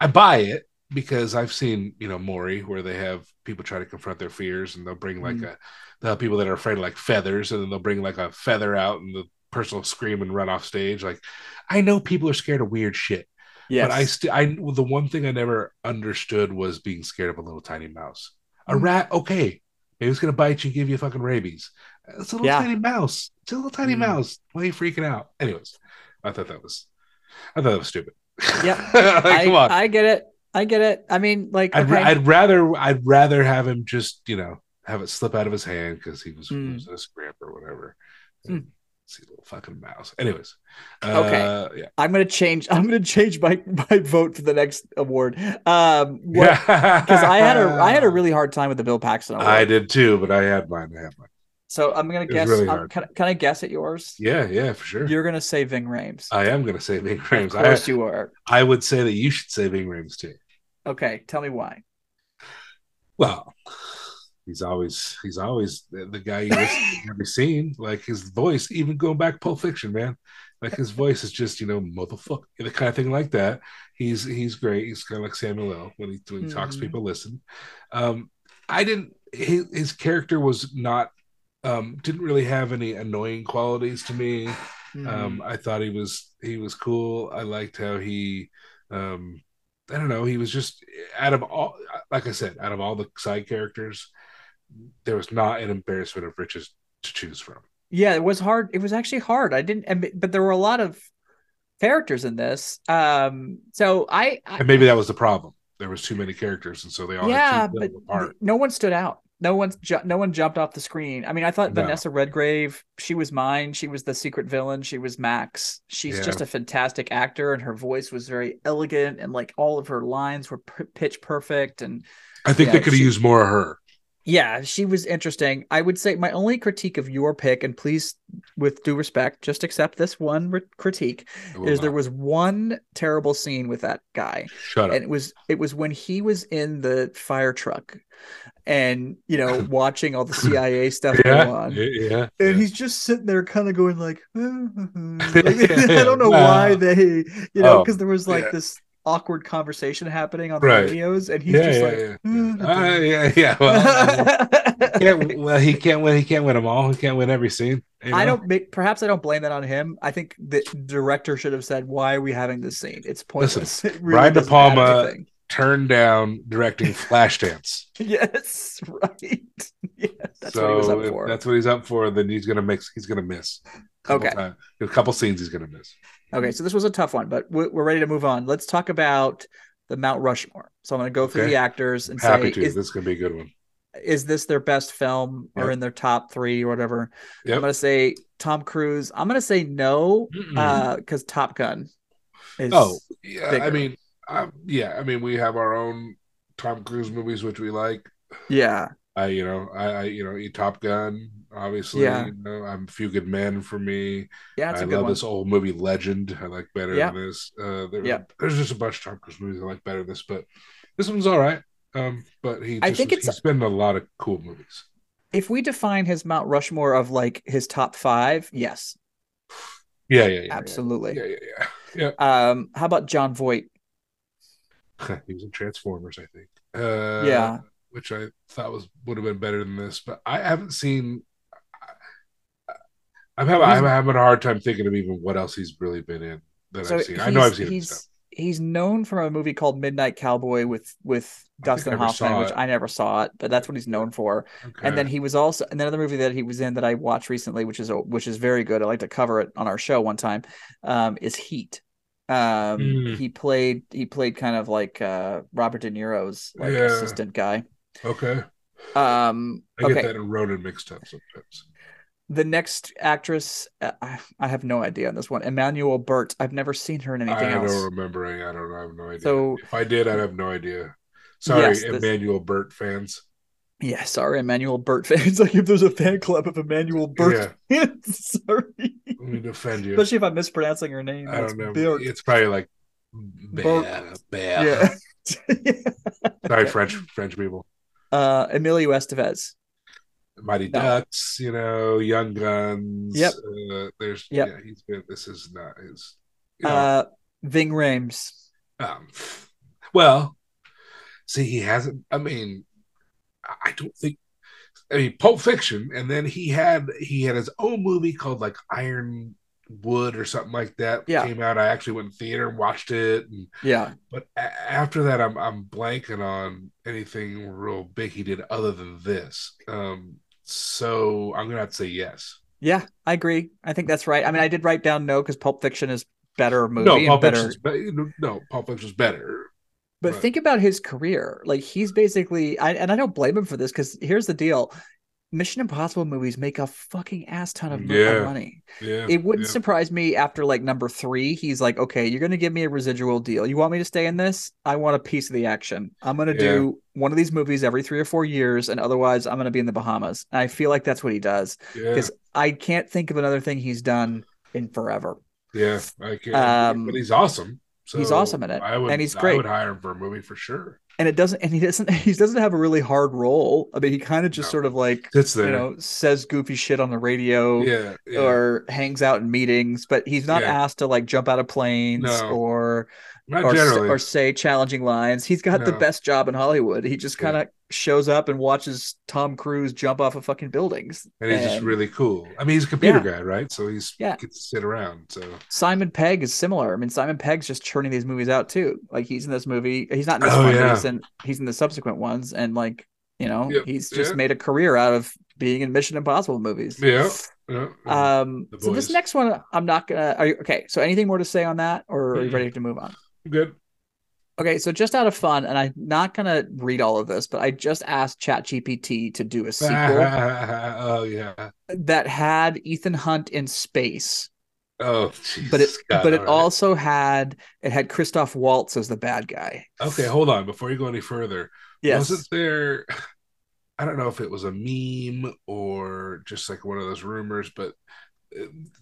I buy it because I've seen you know Maury where they have people try to confront their fears and they'll bring like Mm. a they'll people that are afraid of like feathers and then they'll bring like a feather out and the person will scream and run off stage. Like I know people are scared of weird shit, Yes. but I still I the one thing I never understood was being scared of a little tiny mouse. A Mm. rat, okay, maybe it's gonna bite you, give you fucking rabies. It's a little Yeah. tiny mouse. It's a little tiny Mm. mouse. Why are you freaking out? Anyways, I thought that was, I thought that was stupid. Yeah, <laughs> Like, I, come on. I get it. I get it. I mean, like, I'd, okay. I'd rather I'd rather have him just you know have it slip out of his hand because he was Mm. losing a scrimp or whatever. Mm. See a little fucking mouse. Anyways, Okay. uh, yeah, I'm gonna change. I'm gonna change my my vote for the next award. Um, because <laughs> I had a I had a really hard time with the Bill Paxton award. I did too, but I had mine. I had mine. So I'm gonna was guess. really um, can, can I guess at yours? Yeah, yeah, for sure. You're gonna say Ving Rhames. I am gonna say Ving of Rhames. I, course you are. I would say that you should say Ving Rhames too. Okay, tell me why. Well, he's always he's always the, the guy you listen to every scene. Like his voice, even going back Pulp Fiction, man. Like his voice is just you know motherfucker, the kind of thing like that. He's he's great. He's kind of like Samuel L. When he when he talks, Mhm. people listen. Um, I didn't. His, his character was not. Um, didn't really have any annoying qualities to me. Hmm. Um, I thought he was he was cool. I liked how he, um, I don't know, he was just out of all, like I said, out of all the side characters, there was not an embarrassment of riches to choose from. yeah, it was hard. It was actually hard. I didn't, but there were a lot of characters in this. Um, so I, I And maybe that was the problem. There was too many characters, and so they all yeah, but apart. no one stood out. No one's ju- no one jumped off the screen. I mean, I thought No. Vanessa Redgrave, she was mine. She was the secret villain. She was Max. She's Yeah. just a fantastic actor, and her voice was very elegant, and like all of her lines were p- pitch perfect. And I think yeah, they could have used more of her. Yeah, she was interesting. I would say my only critique of your pick, and please, with due respect, just accept this one re- critique, is there was one terrible scene with that guy Shut up. and it was it was when he was in the fire truck and you know <laughs> watching all the CIA stuff yeah, go on yeah, yeah. and he's just sitting there kind of going like, like, <laughs> <laughs> I don't know why they you know Oh, because there was like yeah. this awkward conversation happening on the Right. radios and he's yeah, just yeah, like yeah, yeah. Uh, yeah, yeah. <laughs> Well, can't, well, he can't win. He can't win them all. He can't win every scene. you I don't make perhaps I don't blame that on him. I think the director should have said, Why are we having this scene? It's pointless. <laughs> It really Brian De Palma- anything. turn down directing <laughs> Flashdance. Yes, right. Yeah, that's what he was so up for. that's what he's up for, then he's gonna mix. He's gonna miss. A Okay. times- a couple scenes he's gonna miss. Okay, so this was a tough one, but we're, we're ready to move on. Let's talk about the Mount Rushmore. So I'm going to go through Okay. the actors and Happy say, to. is, this is gonna be a good one. is this their best film or in their top three or whatever? I'm going to say Tom Cruise. I'm going to say no because Top Gun is. oh, yeah. I mean, um, yeah. I mean, we have our own Tom Cruise movies which we like. yeah. I, you know, I, I you know, eat Top Gun. Obviously, Yeah. you know, I'm a Few Good Men for me. Yeah, it's I a good love one. this old movie Legend. I like better Yeah. than this. Uh, there, Yeah. There's just a bunch of Tom Cruise movies I like better than this, but this one's all right. Um, but he just, I think it's- he's been in a lot of cool movies. If we define his Mount Rushmore of like his top five, yes, Yeah, yeah, yeah. absolutely. Yeah, yeah, yeah. Um, how about Jon Voight? <laughs> he was in Transformers, I think. Uh, yeah. Which I thought was would have been better than this, but I haven't seen. I'm having, I'm having a hard time thinking of even what else he's really been in that So I've seen. I know I've seen him he's stuff. he's known from a movie called Midnight Cowboy with with I Dustin Hoffman, which. I never saw it, but that's what he's known for. Okay. And then he was also another movie that he was in that I watched recently, which is a, which is very good. I like to cover it on our show one time. Um, is Heat. Um, Mm. he played he played kind of like uh Robert De Niro's like Yeah. assistant guy. Okay. Um, I get that Ronin mixed up sometimes. the next actress, uh, I, I have no idea on this one. Emmanuelle Burt. I've never seen her in anything else. I else. don't remember. I don't know. I have no idea. So- if I did, I'd have no idea. Sorry, Yes, this- Emmanuelle Burt fans. Yeah, sorry, Emmanuelle Burt fans. <laughs> like if there's a fan club of Emmanuelle Burt fans, <laughs> sorry. Let me defend you. Especially if I'm mispronouncing her name. I don't know. Burt. It's probably like. Bear, bear. Yeah. <laughs> Sorry, French French people. Uh, Emilio Estevez. Mighty No. Ducks, you know, Young Guns. Yep. Uh, there's Yep. yeah, he's been. This is not his. You know, Uh, Ving Rhames. um, well, see, he hasn't. I mean, I don't think. I mean, Pulp Fiction, and then he had he had his own movie called like Iron Wood or something like that. Yeah. came out. I actually went in theater and watched it, and Yeah. But a- after that, I'm I'm blanking on anything real big he did other than this. Um, so I'm gonna have to say yes. Yeah, I agree. I think that's right. I mean, I did write down no because Pulp Fiction is better movie no, Pulp better. Fiction's be- no, Pulp Fiction's better. But Right. think about his career. Like he's basically, I, and I don't blame him for this because here's the deal: Mission Impossible movies make a fucking ass ton of Yeah. money. Yeah, It wouldn't yeah. surprise me after like number three. He's like, okay, you're going to give me a residual deal. You want me to stay in this? I want a piece of the action. I'm going to Yeah. do one of these movies every three or four years, and otherwise, I'm going to be in the Bahamas. And I feel like that's what he does yeah, because I can't think of another thing he's done in forever. yeah. I can't, Um, but he's awesome. So he's awesome in it, I would, and he's great. I would hire him for a movie for sure. And it doesn't, and he doesn't, <laughs> he doesn't have a really hard role. I mean, he kind of just No. sort of like Sits there. you know says goofy shit on the radio. yeah, yeah. Or hangs out in meetings, but he's not Yeah. asked to like jump out of planes No. or not or, generally. or say challenging lines. He's got the best job in Hollywood. He just kind of shows up and watches Tom Cruise jump off of fucking buildings. and he's just really cool. I mean, he's a computer Yeah. guy, right? So he's Yeah. gets to sit around. So Simon Pegg is similar. I mean, Simon Pegg's just churning these movies out too. Like he's in this movie. He's not in this Oh, one, yeah. he's in he's in the subsequent ones, and like you know, Yep. he's just Yeah. made a career out of being in Mission Impossible movies. yeah, yeah. Um. So this next one, I'm not gonna. Are you okay? So anything more to say on that, or are you ready to move on? Good. Okay, so just out of fun, and I'm not gonna read all of this, but I just asked ChatGPT to do a sequel <laughs> oh yeah. that had Ethan Hunt in space, Oh, but it God, but it right. also had it had Christoph Waltz as the bad guy. Okay, hold on. Before you go any further, Yes, wasn't there? <sighs> I don't know if it was a meme or just like one of those rumors, but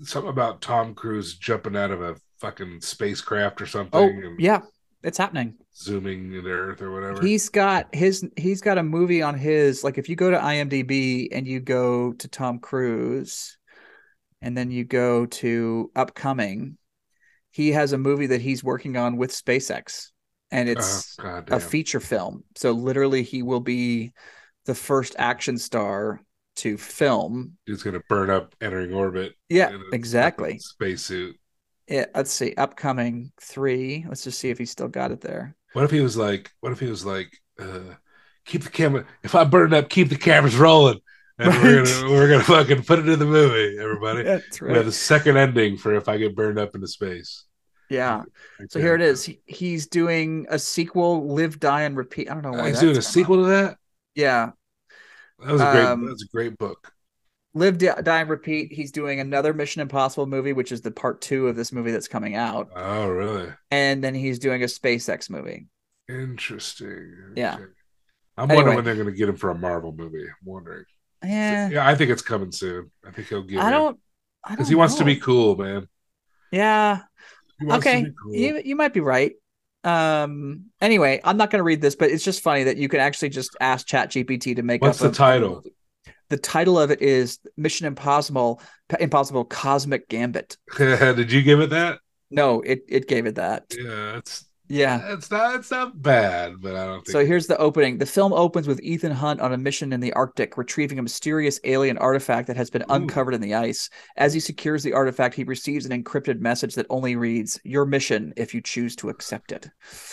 something about Tom Cruise jumping out of a fucking spacecraft or something oh yeah, it's happening. zooming into Earth or whatever. He's got his he's got a movie on his like if you go to IMDb and you go to Tom Cruise and then you go to upcoming, he has a movie that he's working on with SpaceX and it's oh, a feature film. So literally he will be the first action star to film. He's gonna burn up entering orbit. Yeah, exactly. Spacesuit. Yeah, let's see. Upcoming 3. Let's just see if he's still got it there. What if he was like? What if he was like? uh Keep the camera. If I burn up, keep the cameras rolling, and we're gonna we're gonna fucking put it in the movie, everybody. <laughs> That's We have the second ending for if I get burned up into space. Yeah. So here it is. He, he's doing a sequel, Live, Die, and Repeat. I don't know Uh, why he's doing a sequel to that. Yeah, That was a great. Um, that was a great book. Live, Die, and Repeat. He's doing another Mission Impossible movie, which is the part two of this movie that's coming out, Oh, really? and then he's doing a SpaceX movie. Interesting. Yeah. Okay. I'm wondering when they're going to get him for a Marvel movie. I'm wondering. Yeah, Yeah, I think it's coming soon. I think he'll get. I don't. Because he wants to be cool, man. Yeah. He wants to Okay. cool. You you might be right. Um. Anyway, I'm not going to read this, but it's just funny that you can actually just ask ChatGPT to make What's up the a- title? The title of it is Mission Impossible. Impossible Cosmic Gambit. <laughs> Did you give it that? No, it it gave it that. Yeah, it's Yeah. it's not it's not bad, but I don't think. So here's the opening. The film opens with Ethan Hunt on a mission in the Arctic, retrieving a mysterious alien artifact that has been Ooh. uncovered in the ice. As he secures the artifact, he receives an encrypted message that only reads, Your mission if you choose to accept it.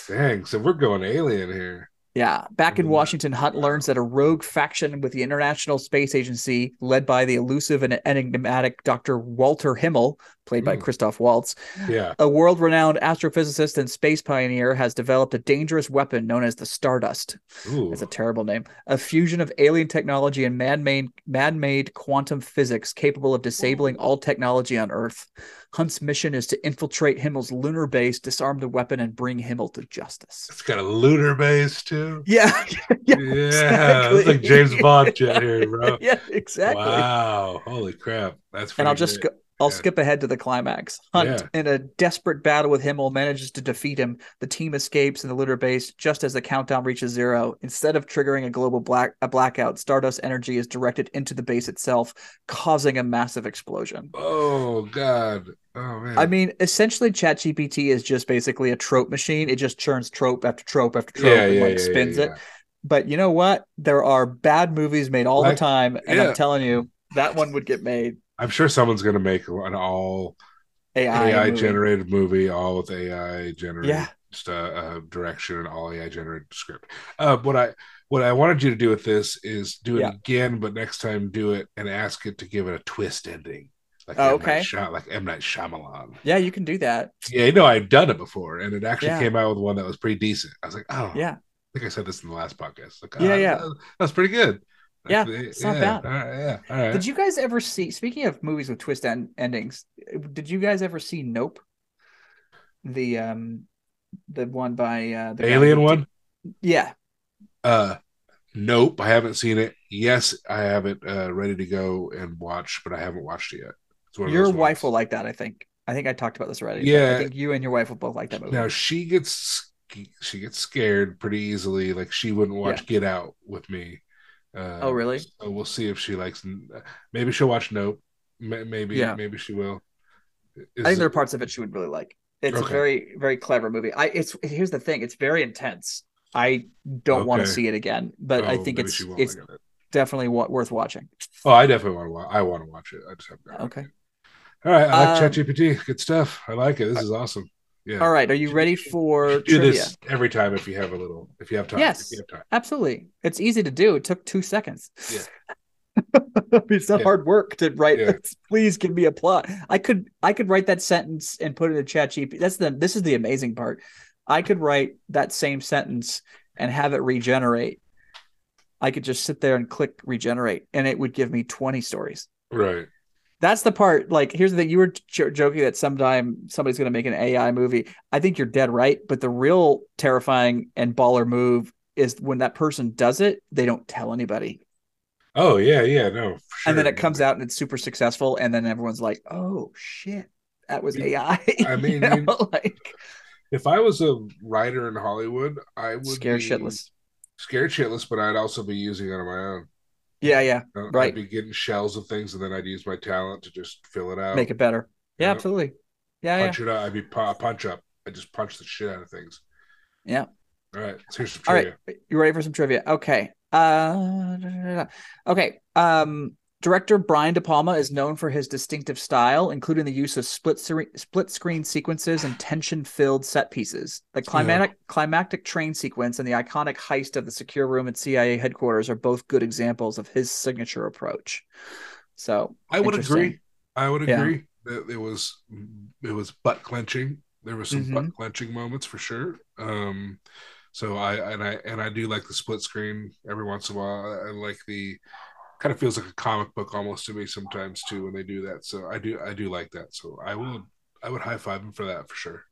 Dang, so we're going alien here. Yeah. Back in. Washington, Hunt learns that a rogue faction with the International Space Agency, led by the elusive and enigmatic Dr. Walter Himmel, played by Mm. Christoph Waltz, Yeah. a world renowned astrophysicist and space pioneer, has developed a dangerous weapon known as the Stardust. Ooh. It's a terrible name. A fusion of alien technology and man-made man-made quantum physics capable of disabling all technology on Earth. Hunt's mission is to infiltrate Himmel's lunar base, disarm the weapon, and bring Himmel to justice. It's got a lunar base too. Yeah, <laughs> yeah, Yeah, it's like James Bond shit here, <laughs> bro. yeah, exactly. Wow, holy crap, that's. And I'll just go, I'll Yeah. skip ahead to the climax. Hunt, Yeah. in a desperate battle with Himmel, manages to defeat him. The team escapes in the lunar base just as the countdown reaches zero. Instead of triggering a global black a blackout, Stardust energy is directed into the base itself, causing a massive explosion. Oh god. Oh man. I mean, essentially, ChatGPT is just basically a trope machine. It just churns trope after trope after trope yeah, and like spins it. But you know what? There are bad movies made all Like- the time, and. I'm telling you, that one would get made. I'm sure someone's gonna make an all AI, AI, movie. generated movie, all with AI generated Yeah. just, uh, uh, direction and all AI generated script. Uh, what I what I wanted you to do with this is do it Yeah. again, but next time do it and ask it to give it a twist ending, like Oh, M. okay. Night like M Night Shyamalan. Yeah, you can do that. Yeah, you know I've done it before, and it actually Yeah. came out with one that was pretty decent. I was like, oh, Yeah. I think I said this in the last podcast. Like, Yeah, oh, yeah. that's pretty good. Yeah, it's not yeah, bad. All right, yeah, all right. Did you guys ever see? Speaking of movies with twist end, endings, did you guys ever see Nope? The um, the one by uh, the Alien one? did- yeah. Uh, nope, I haven't seen it. Yes, I have it uh, ready to go and watch, but I haven't watched it yet. It's one of Your wife will like that. I think. I think I talked about this already. Yeah. I think you and your wife will both like that movie. Now she gets she gets scared pretty easily. Like she wouldn't watch Get Out with me. Uh, Oh, really? So we'll see if she likes. Maybe she'll watch Nope. Maybe Yeah. maybe she will. Is I think there are parts of it she would really like. It's a very very clever movie. I it's here's the thing. It's very intense. I don't want to see it again, but I Oh, think it's it's it. definitely worth watching. Oh, I definitely want to watch. I want to watch it. I just haven't. Okay. it. All right. I like Um, ChatGPT. Good stuff. I like it. This is awesome. Yeah. All right, are you ready for do trivia? this every time if you have a little if you have time. Yes. If you have time. Absolutely. It's easy to do. It took two seconds. Yeah. <laughs> it's not Yeah. hard work to write. Yeah. <laughs> Please give me a plot. I could I could write that sentence and put it in chat GP. That's the this is the amazing part. I could write that same sentence and have it regenerate. I could just sit there and click regenerate and it would give me 20 stories. Right. That's the part. Like, here's the thing: you were j- joking that sometime somebody's going to make an AI movie. I think you're dead right. But the real terrifying and baller move is when that person does it, they don't tell anybody, Oh yeah, yeah, no. for and then it comes out and it's super successful, and then everyone's like, "Oh shit, that was AI." I <laughs> mean, You know, <laughs> like If I was a writer in Hollywood, I would scared be shitless. Scared shitless, but I'd also be using it on my own. Yeah, yeah, Uh, Right. I'd be getting shells of things, and then I'd use my talent to just fill it out. make it better. Yeah, Yeah. absolutely. Yeah, yeah. it up. I'd be pu- punch up. I just punch the shit out of things. Yeah. All right. So here's some trivia. right, you ready for some trivia? Okay. Uh, okay. Um, director Brian De Palma is known for his distinctive style, including the use of split ser- split screen sequences and tension filled set pieces. The climatic climactic train sequence and the iconic heist of the secure room at CIA headquarters are both good examples of his signature approach. So I would agree. I would Yeah. agree that it was it was butt clenching. There was some Mhm. butt clenching moments for sure. Um, so I and I and I do like the split screen every once in a while. I like the kind of feels like a comic book almost to me sometimes too when they do that. So I do I do like that. So I will I would high five him for that for sure.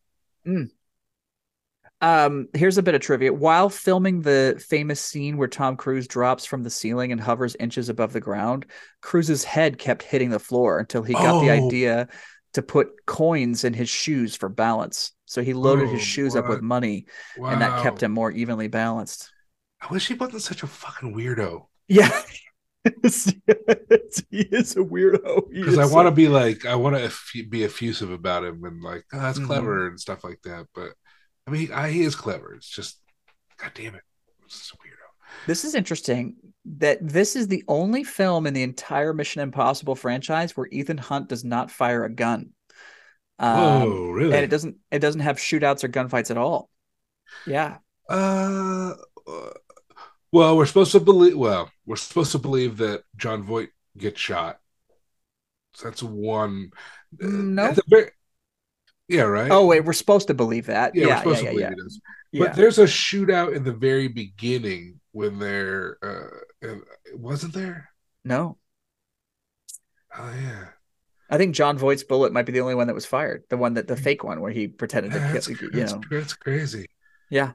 Um, here's a bit of trivia. While filming the famous scene where Tom Cruise drops from the ceiling and hovers inches above the ground, Cruise's head kept hitting the floor until he got the Oh. idea to put coins in his shoes for balance. So he loaded Oh, his shoes up with money, Wow. and that kept him more evenly balanced. I wish he wasn't such a fucking weirdo. Yeah. <laughs> he is a weirdo. Because I want to be like I want to be effusive about him and like oh, that's Mhm. clever and stuff like that. But I mean, I, he is clever. It's just, god damn it, it's a weirdo. This is interesting that this is the only film in the entire Mission Impossible franchise where Ethan Hunt does not fire a gun. Um, Whoa, really? and it doesn't it doesn't have shootouts or gunfights at all. Yeah. uh, uh, well, we're supposed to believe. Well, we're supposed to believe that Jon Voight gets shot. So that's one. No. The very- yeah, right. Oh wait, we're supposed to believe that. yeah, Yeah, we're yeah, supposed yeah, to believe yeah. does. Yeah. But there's a shootout in the very beginning when they're. Uh, uh, wasn't there? No, Oh yeah. I think Jon Voight's bullet might be the only one that was fired. The one that the fake one where he pretended to That's. You know, that's crazy. yeah,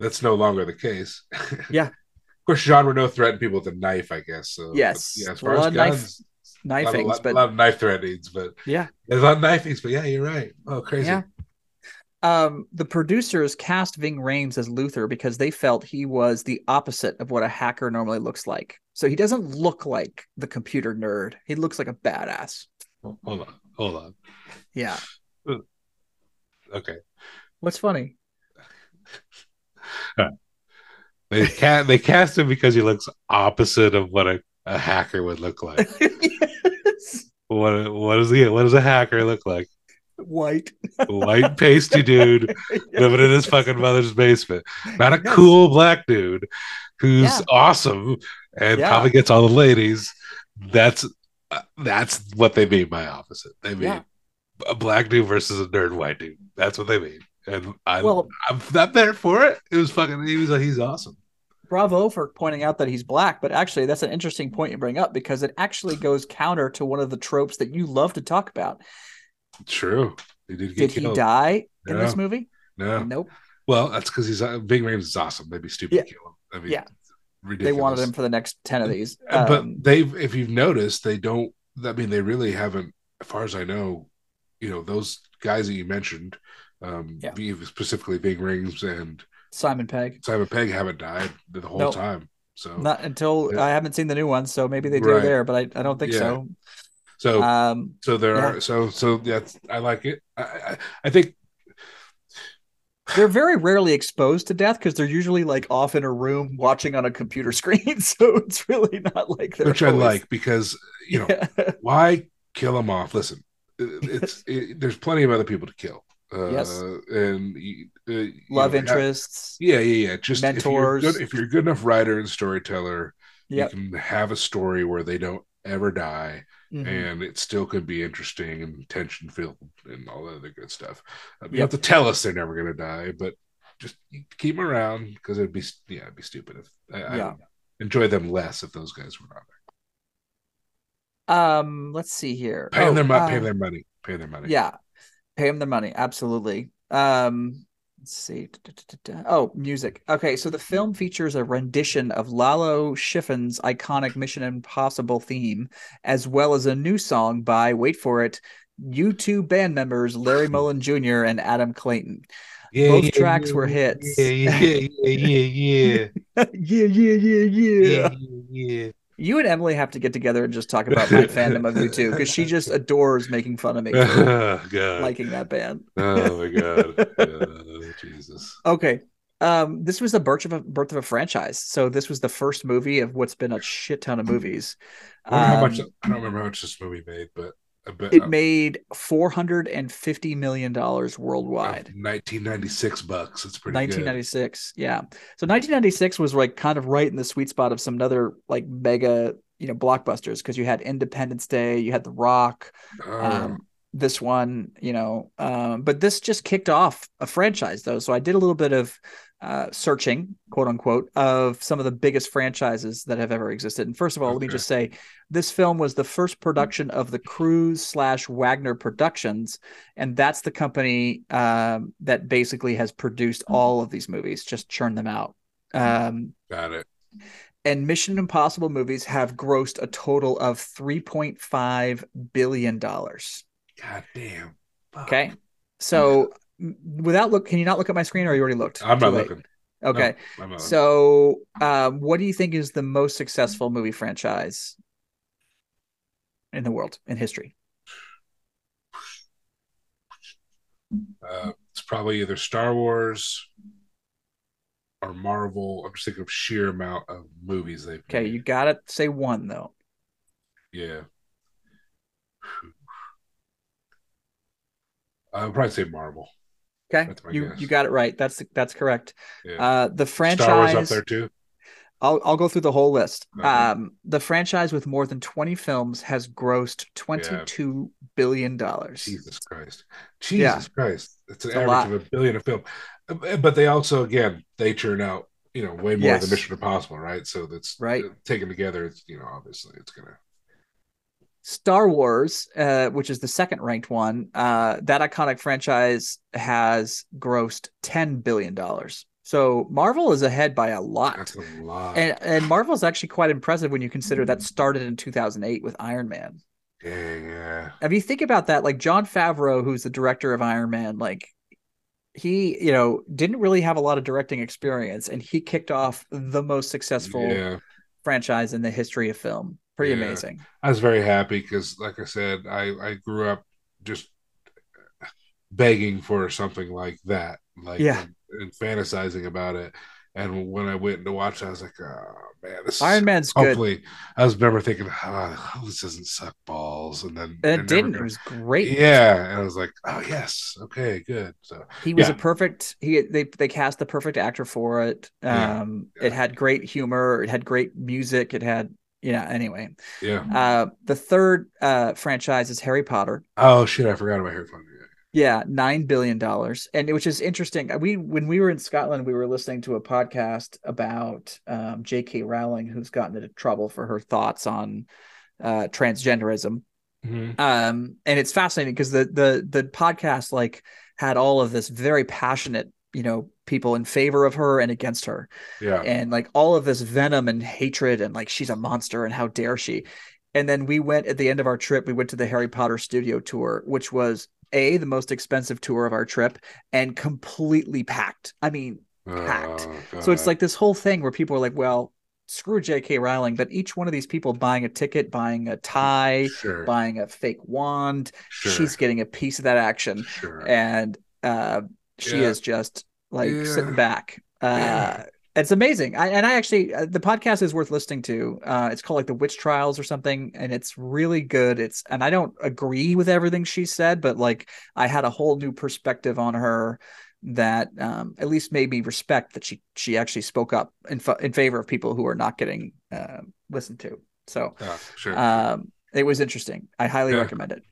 That's no longer the case. <laughs> Yeah. Of course, Jean Reno threatened people with a knife, I guess. So, Yes. but, yeah, as far as knife guns, a knifings, lot- but lot knife threatenings, but yeah. there's a lot of knifings. But yeah, you're right. Oh, crazy. Yeah. Um, the producers cast Ving Rhames as Luther because they felt he was the opposite of what a hacker normally looks like. So he doesn't look like the computer nerd. He looks like a badass. Hold on. Hold on. Yeah. <sighs> Okay. What's funny? They ca- they cast him because he looks opposite of what a, a hacker would look like. <laughs> yes. what what does he what does a hacker look like? White. White pasty dude <laughs> Yeah. living in his fucking mother's basement. Not a Yes. cool black dude who's Yeah. awesome and Yeah. probably gets all the ladies. That's uh, that's what they mean by opposite. They mean Yeah. a black dude versus a nerd white dude. That's what they mean. And I, Well- I'm not there for it. It was fucking. He was. like, He's awesome. Bravo for pointing out that he's black, but actually that's an interesting point you bring up because it actually goes counter to one of the tropes that you love to talk about. True. He did get Did he die in this movie? No. Nope. Well, that's because he's uh, Ving Rhames is awesome. They'd be stupid Yeah. to kill him. I mean, Yeah. ridiculous. They wanted him for the next 10 of these. Uh, but Um, they've, if you've noticed, they don't. I mean, they really haven't, as far as I know. You know, those guys that you mentioned, um, Yeah. specifically Ving Rhames and Simon Pegg. Simon Pegg, haven't died the whole Nope. time. So, Not until Yeah. I haven't seen the new one, so maybe they do Right. there, but I, I don't think Yeah. so. so, Um, so there yeah. are. So, so that's. I like it. I, I, I think. they're very rarely exposed to death because they're usually like off in a room watching on a computer <laughs> screen. So it's really not like they're Which I like because you know <laughs> why kill them off? Listen, it's it, there's plenty of other people to kill. Uh, Yes. and uh, love know, interests. Yeah, yeah, yeah. Just if you're, Mentors. good, if you're a good enough writer and storyteller, Yep. you can have a story where they don't ever die, Mhm. and it still could be interesting and tension filled and all that other good stuff. Uh, You Yep. have to tell us they're never going to die, but just keep them around because it'd be yeah, it'd be stupid if I, Yeah. I enjoy them less if those guys were not there. Um, let's see here. Pay them Oh, their money. uh, pay their money. Pay their money. Yeah, pay them their money. Absolutely. Um, let's see. Da-da-da-da. Oh, music. Okay, so the film features a rendition of Lalo Schifrin's iconic Mission Impossible theme, as well as a new song by wait for it, U2 band members Larry <laughs> Mullen Jr. and Adam Clayton. Yeah, Both yeah, tracks yeah, were yeah, hits. Yeah, yeah, yeah, yeah, yeah, <laughs> yeah, yeah, yeah. yeah, yeah. You and Emily have to get together and just talk about my <laughs> fandom of you two because she just adores making fun of me <laughs> Oh liking that band. oh my god. <laughs> Oh, Jesus. Okay. Um, this was the birth of a birth of a franchise. So this was the first movie of what's been a shit ton of movies. I how much Um, I don't remember how much this movie made, but I bet it made four hundred and fifty million dollars worldwide. 1996 bucks. It's pretty Nineteen ninety six, yeah. So nineteen ninety six was like kind of right in the sweet spot of some other like mega, you know, blockbusters because you had Independence Day, you had The Rock. Oh, um, this one, you know, um, but this just kicked off a franchise though. So I did a little bit of uh, searching, quote unquote, of some of the biggest franchises that have ever existed. And first of all, let me just say this film was the first production of the Cruise slash Wagner Productions, and that's the company um, that basically has produced all of these movies, just churn them out. Um, got it. and Mission Impossible movies have grossed a total of $3.5 billion. God damn. Fuck. Okay. So without look, can you not look at my screen or you already looked? I'm not late. looking. Okay. No, not looking. So um, what do you think is the most successful movie franchise in the world in history? Uh, it's probably either Star Wars or Marvel. I'm just thinking of sheer amount of movies they've Okay, made. you gotta say one though. Yeah. <sighs> I would probably say Marvel. Okay, you guess. you got it right. That's that's correct. Yeah. Uh, the franchise. Star Wars up there too. I'll I'll go through the whole list. Okay. Um, the franchise with more than twenty films has grossed twenty two billion dollars. Jesus Christ. Jesus Yeah. Christ. It's an It's average lot. of a billion a film. Uh, But they also, again, they churn out, you know, way more Yes. than Mission Impossible, right? So that's Right. uh, taken together. It's, you know, obviously it's going to. Star Wars, uh, which is the second ranked one, uh, that iconic franchise has grossed ten billion dollars. So Marvel is ahead by a lot. That's a lot. And and Marvel is actually quite impressive when you consider that started in 2008 with Iron Man. yeah, yeah. If you think about that, like Jon Favreau, who's the director of Iron Man, like he, you know, didn't really have a lot of directing experience, and he kicked off the most successful Yeah. franchise in the history of film. Pretty Yeah. amazing. I was very happy because, like I said, I, I grew up just begging for something like that, like Yeah. and, and fantasizing about it. And when I went to watch, it, I was like, "Oh man, this Iron Man's good. hopefully." I was remember thinking, "Oh, this doesn't suck balls," and then And it didn't. It was great. Yeah, and I was like, "Oh yes, okay, good." So He was Yeah. a perfect. He they they cast the perfect actor for it. Yeah. Um, Yeah. it had great humor. It had great music. It had yeah. Anyway, yeah. uh, the third uh franchise is Harry Potter. Oh shit, I forgot about Harry Potter. Yeah, nine billion dollars, and which is interesting. We when we were in Scotland, we were listening to a podcast about um, J.K. Rowling, who's gotten into trouble for her thoughts on uh, transgenderism. Mhm. Um, and it's fascinating because the the the podcast like had all of this very passionate, you know, people in favor of her and against her, Yeah, and like all of this venom and hatred, and like she's a monster, and how dare she? And then we went at the end of our trip, we went to the Harry Potter studio tour, which was a the most expensive tour of our trip and completely packed. I mean, packed. Oh, so it's like this whole thing where people are like, well, screw J.K. Rowling, but each one of these people buying a ticket, buying a tie, sure, buying a fake wand, sure, she's getting a piece of that action. sure. And uh, she Yeah. is just like Yeah. sitting back. Uh, Yeah. It's amazing. I, and I actually, uh, the podcast is worth listening to. Uh, it's called like the Witch Trials or something, and it's really good. It's, and I don't agree with everything she said, but like I had a whole new perspective on her that um, at least made me respect that she she actually spoke up in in favor of people who are not getting uh, listened to. So Oh, sure. um, it was interesting. I highly Yeah. recommend it.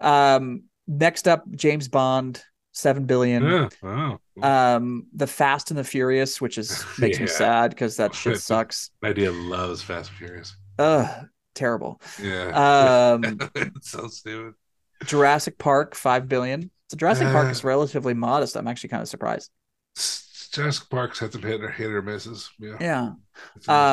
Um, next up, James Bond, seven billion. yeah. Wow. Um, the Fast and the Furious, which is <laughs> makes me sad because that shit <laughs> sucks. idea loves Fast and Furious. Ugh, terrible. Yeah. Um, <laughs> so stupid. Jurassic Park, five billion. So Jurassic Park Uh. is relatively modest. I'm actually kind of surprised. Jurassic Park's had some hit or hit or misses. Yeah. Yeah.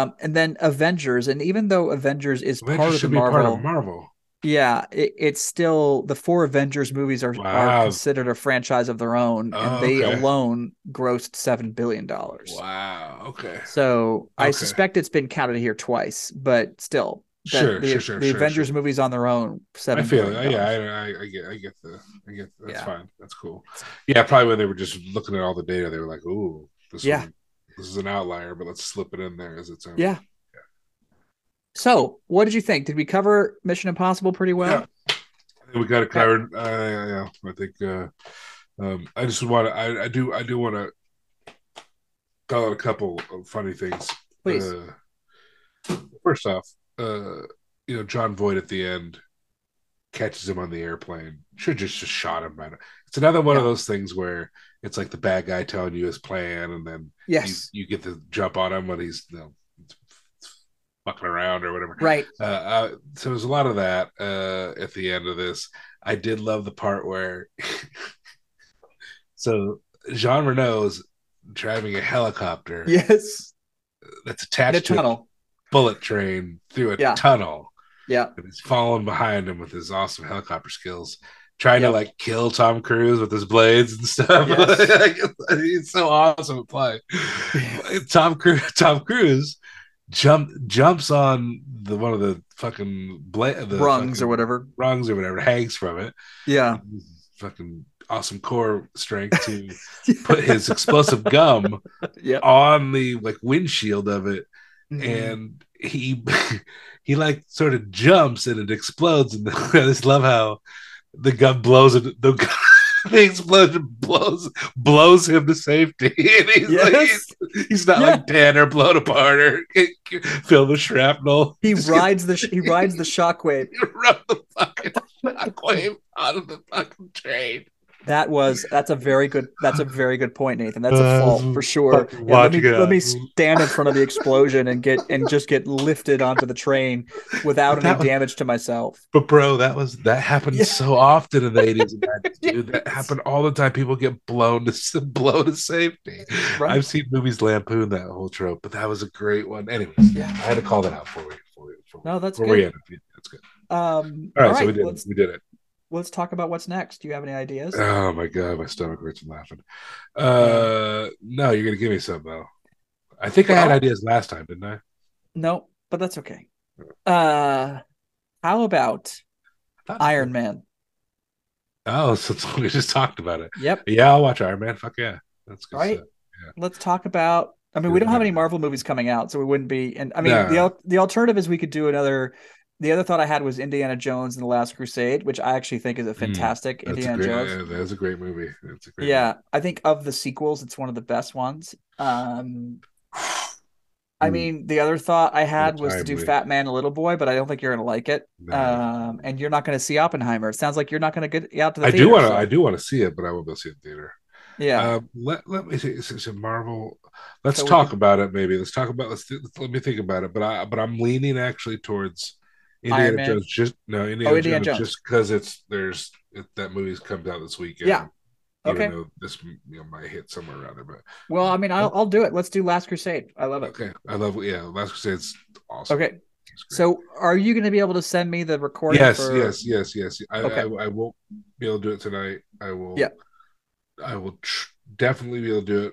Um, and then Avengers, and even though Avengers is Avengers part of the should be Marvel, part of Marvel. Yeah, it, it's still the four Avengers movies are, Wow. are considered a franchise of their own, Oh, and they okay. alone grossed seven billion dollars. Wow. Okay. So I suspect it's been counted here twice, but still, the, Sure, the, sure, sure, the sure, Avengers sure. movies on their own, I seven feel it. Oh, yeah. I, I, I get, I get the, I get. That's Yeah. fine. That's cool. Yeah, probably when they were just looking at all the data, they were like, "Ooh, this Yeah. one, this is an outlier, but let's slip it in there as its own." Yeah. So, what did you think? Did we cover Mission Impossible pretty well? I think we got it covered. Uh, yeah, yeah. I think. Uh, um, I just want to. I, I do. I do want to call out a couple of funny things. Please. Uh, first off, uh, you know, Jon Voight at the end catches him on the airplane. Should just just shot him. Man. It's another one of those things where it's like the bad guy telling you his plan, and then yes. you, you get to jump on him when he's you know, fucking around or whatever. Right. Uh, uh, so there's a lot of that uh, at the end of this. I did love the part where <laughs> so Jean Reno's driving a helicopter Yes. that's attached a to a tunnel. bullet train through a Yeah. tunnel, Yeah. and he's falling behind him with his awesome helicopter skills, trying Yep. to like kill Tom Cruise with his blades and stuff. Yes. <laughs> he's so awesome at play. <laughs> Tom Cruise, Tom Cruise jump jumps on the one of the fucking bla- the Rungs or whatever. rungs or whatever hangs from it. Yeah. Fucking awesome core strength to <laughs> put his explosive gum Yep. on the like windshield of it, Mhm. and he <laughs> he like sort of jumps and it explodes. And <laughs> I just love how the gum blows it. The gun, <laughs> the explosion blows blows him to safety. <laughs> And he's like, he's, he's not Yeah. like Tanner blown apart or <laughs> filled with shrapnel. He Just rides the he rides the shockwave. gets- rub the fucking shockwave out of the fucking train. That was that's a very good that's a very good point, Nathan. That's a Uh, fault for sure. Yeah, let me let me stand in front of the explosion and get and just get lifted onto the train without any was- damage to myself. But bro, that was that happened Yeah. so often in the eighties and nineties, <laughs> dude. That happened all the time. People get blown to <laughs> blown to safety. Right. I've seen movies lampoon that whole trope, but that was a great one. Anyways, yeah, I had to call that out for we for we for, No, that's good. That's good. Um, All right, so we did it. We did it. Let's talk about what's next. Do you have any ideas? Oh my god, my stomach hurts from laughing. Uh, no, you're gonna give me some though. I think I had ideas last time, didn't I? no, but that's okay. Uh, how about Iron Man? Oh, <laughs> so we just talked about it. Yep. Yeah, I'll watch Iron Man. Fuck yeah, that's good. Right? stuff. Let's talk about. I mean, we don't have any Marvel movies coming out, so we wouldn't be. And I mean, the No. al- the alternative is we could do another. The other thought I had was Indiana Jones and the Last Crusade, which I actually think is a fantastic Hmm. That's a Indiana great, Jones. yeah, that's a great movie. It's a great Yeah, I think of the sequels, it's one of the best ones. Um, I Ooh. mean, the other thought I had was to do. Fat Man and Little Boy, but I don't think you're gonna like it. No. Um, and you're not gonna see Oppenheimer. It sounds like you're not gonna get out to the I theater. do want to. so- I do want to see it, but I won't go see it in theater. Yeah. Um, let let me see. Is it Marvel? Let's So talk about it. Maybe let's talk about. Let's, th- let me think about it. But I but I'm leaning actually towards Iron Indiana Man? Jones. Just no Indiana, Oh, Indiana Jones, Jones. Just because it's there's it, that movie's comes out this weekend. Yeah. Even Okay. though this you know might hit somewhere around there, but Well, I mean, I'll I'll do it. Let's do Last Crusade. I love it. okay. I love yeah. Last Crusade's awesome. Okay. So, are you going to be able to send me the recording? yes, for- yes, yes, yes. I, Okay. I I won't be able to do it tonight. I will. Yeah. I will tr- definitely be able to do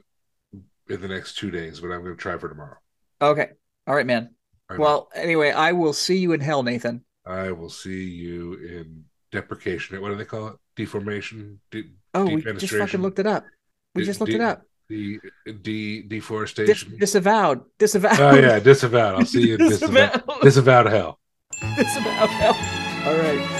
it in the next two days, but I'm going to try for tomorrow. Okay. All right, man. I know. Well, anyway, I will see you in hell, Nathan. I will see you in deprecation. What do they call it? Deformation. De- Oh, we just fucking looked it up. We De- just looked de- it up. De- de- Dis- deforestation. disavowed. Disavowed. oh yeah, disavowed. I'll see you in <laughs> disavowed. disavowed. Disavowed hell. disavowed. Hell. All right.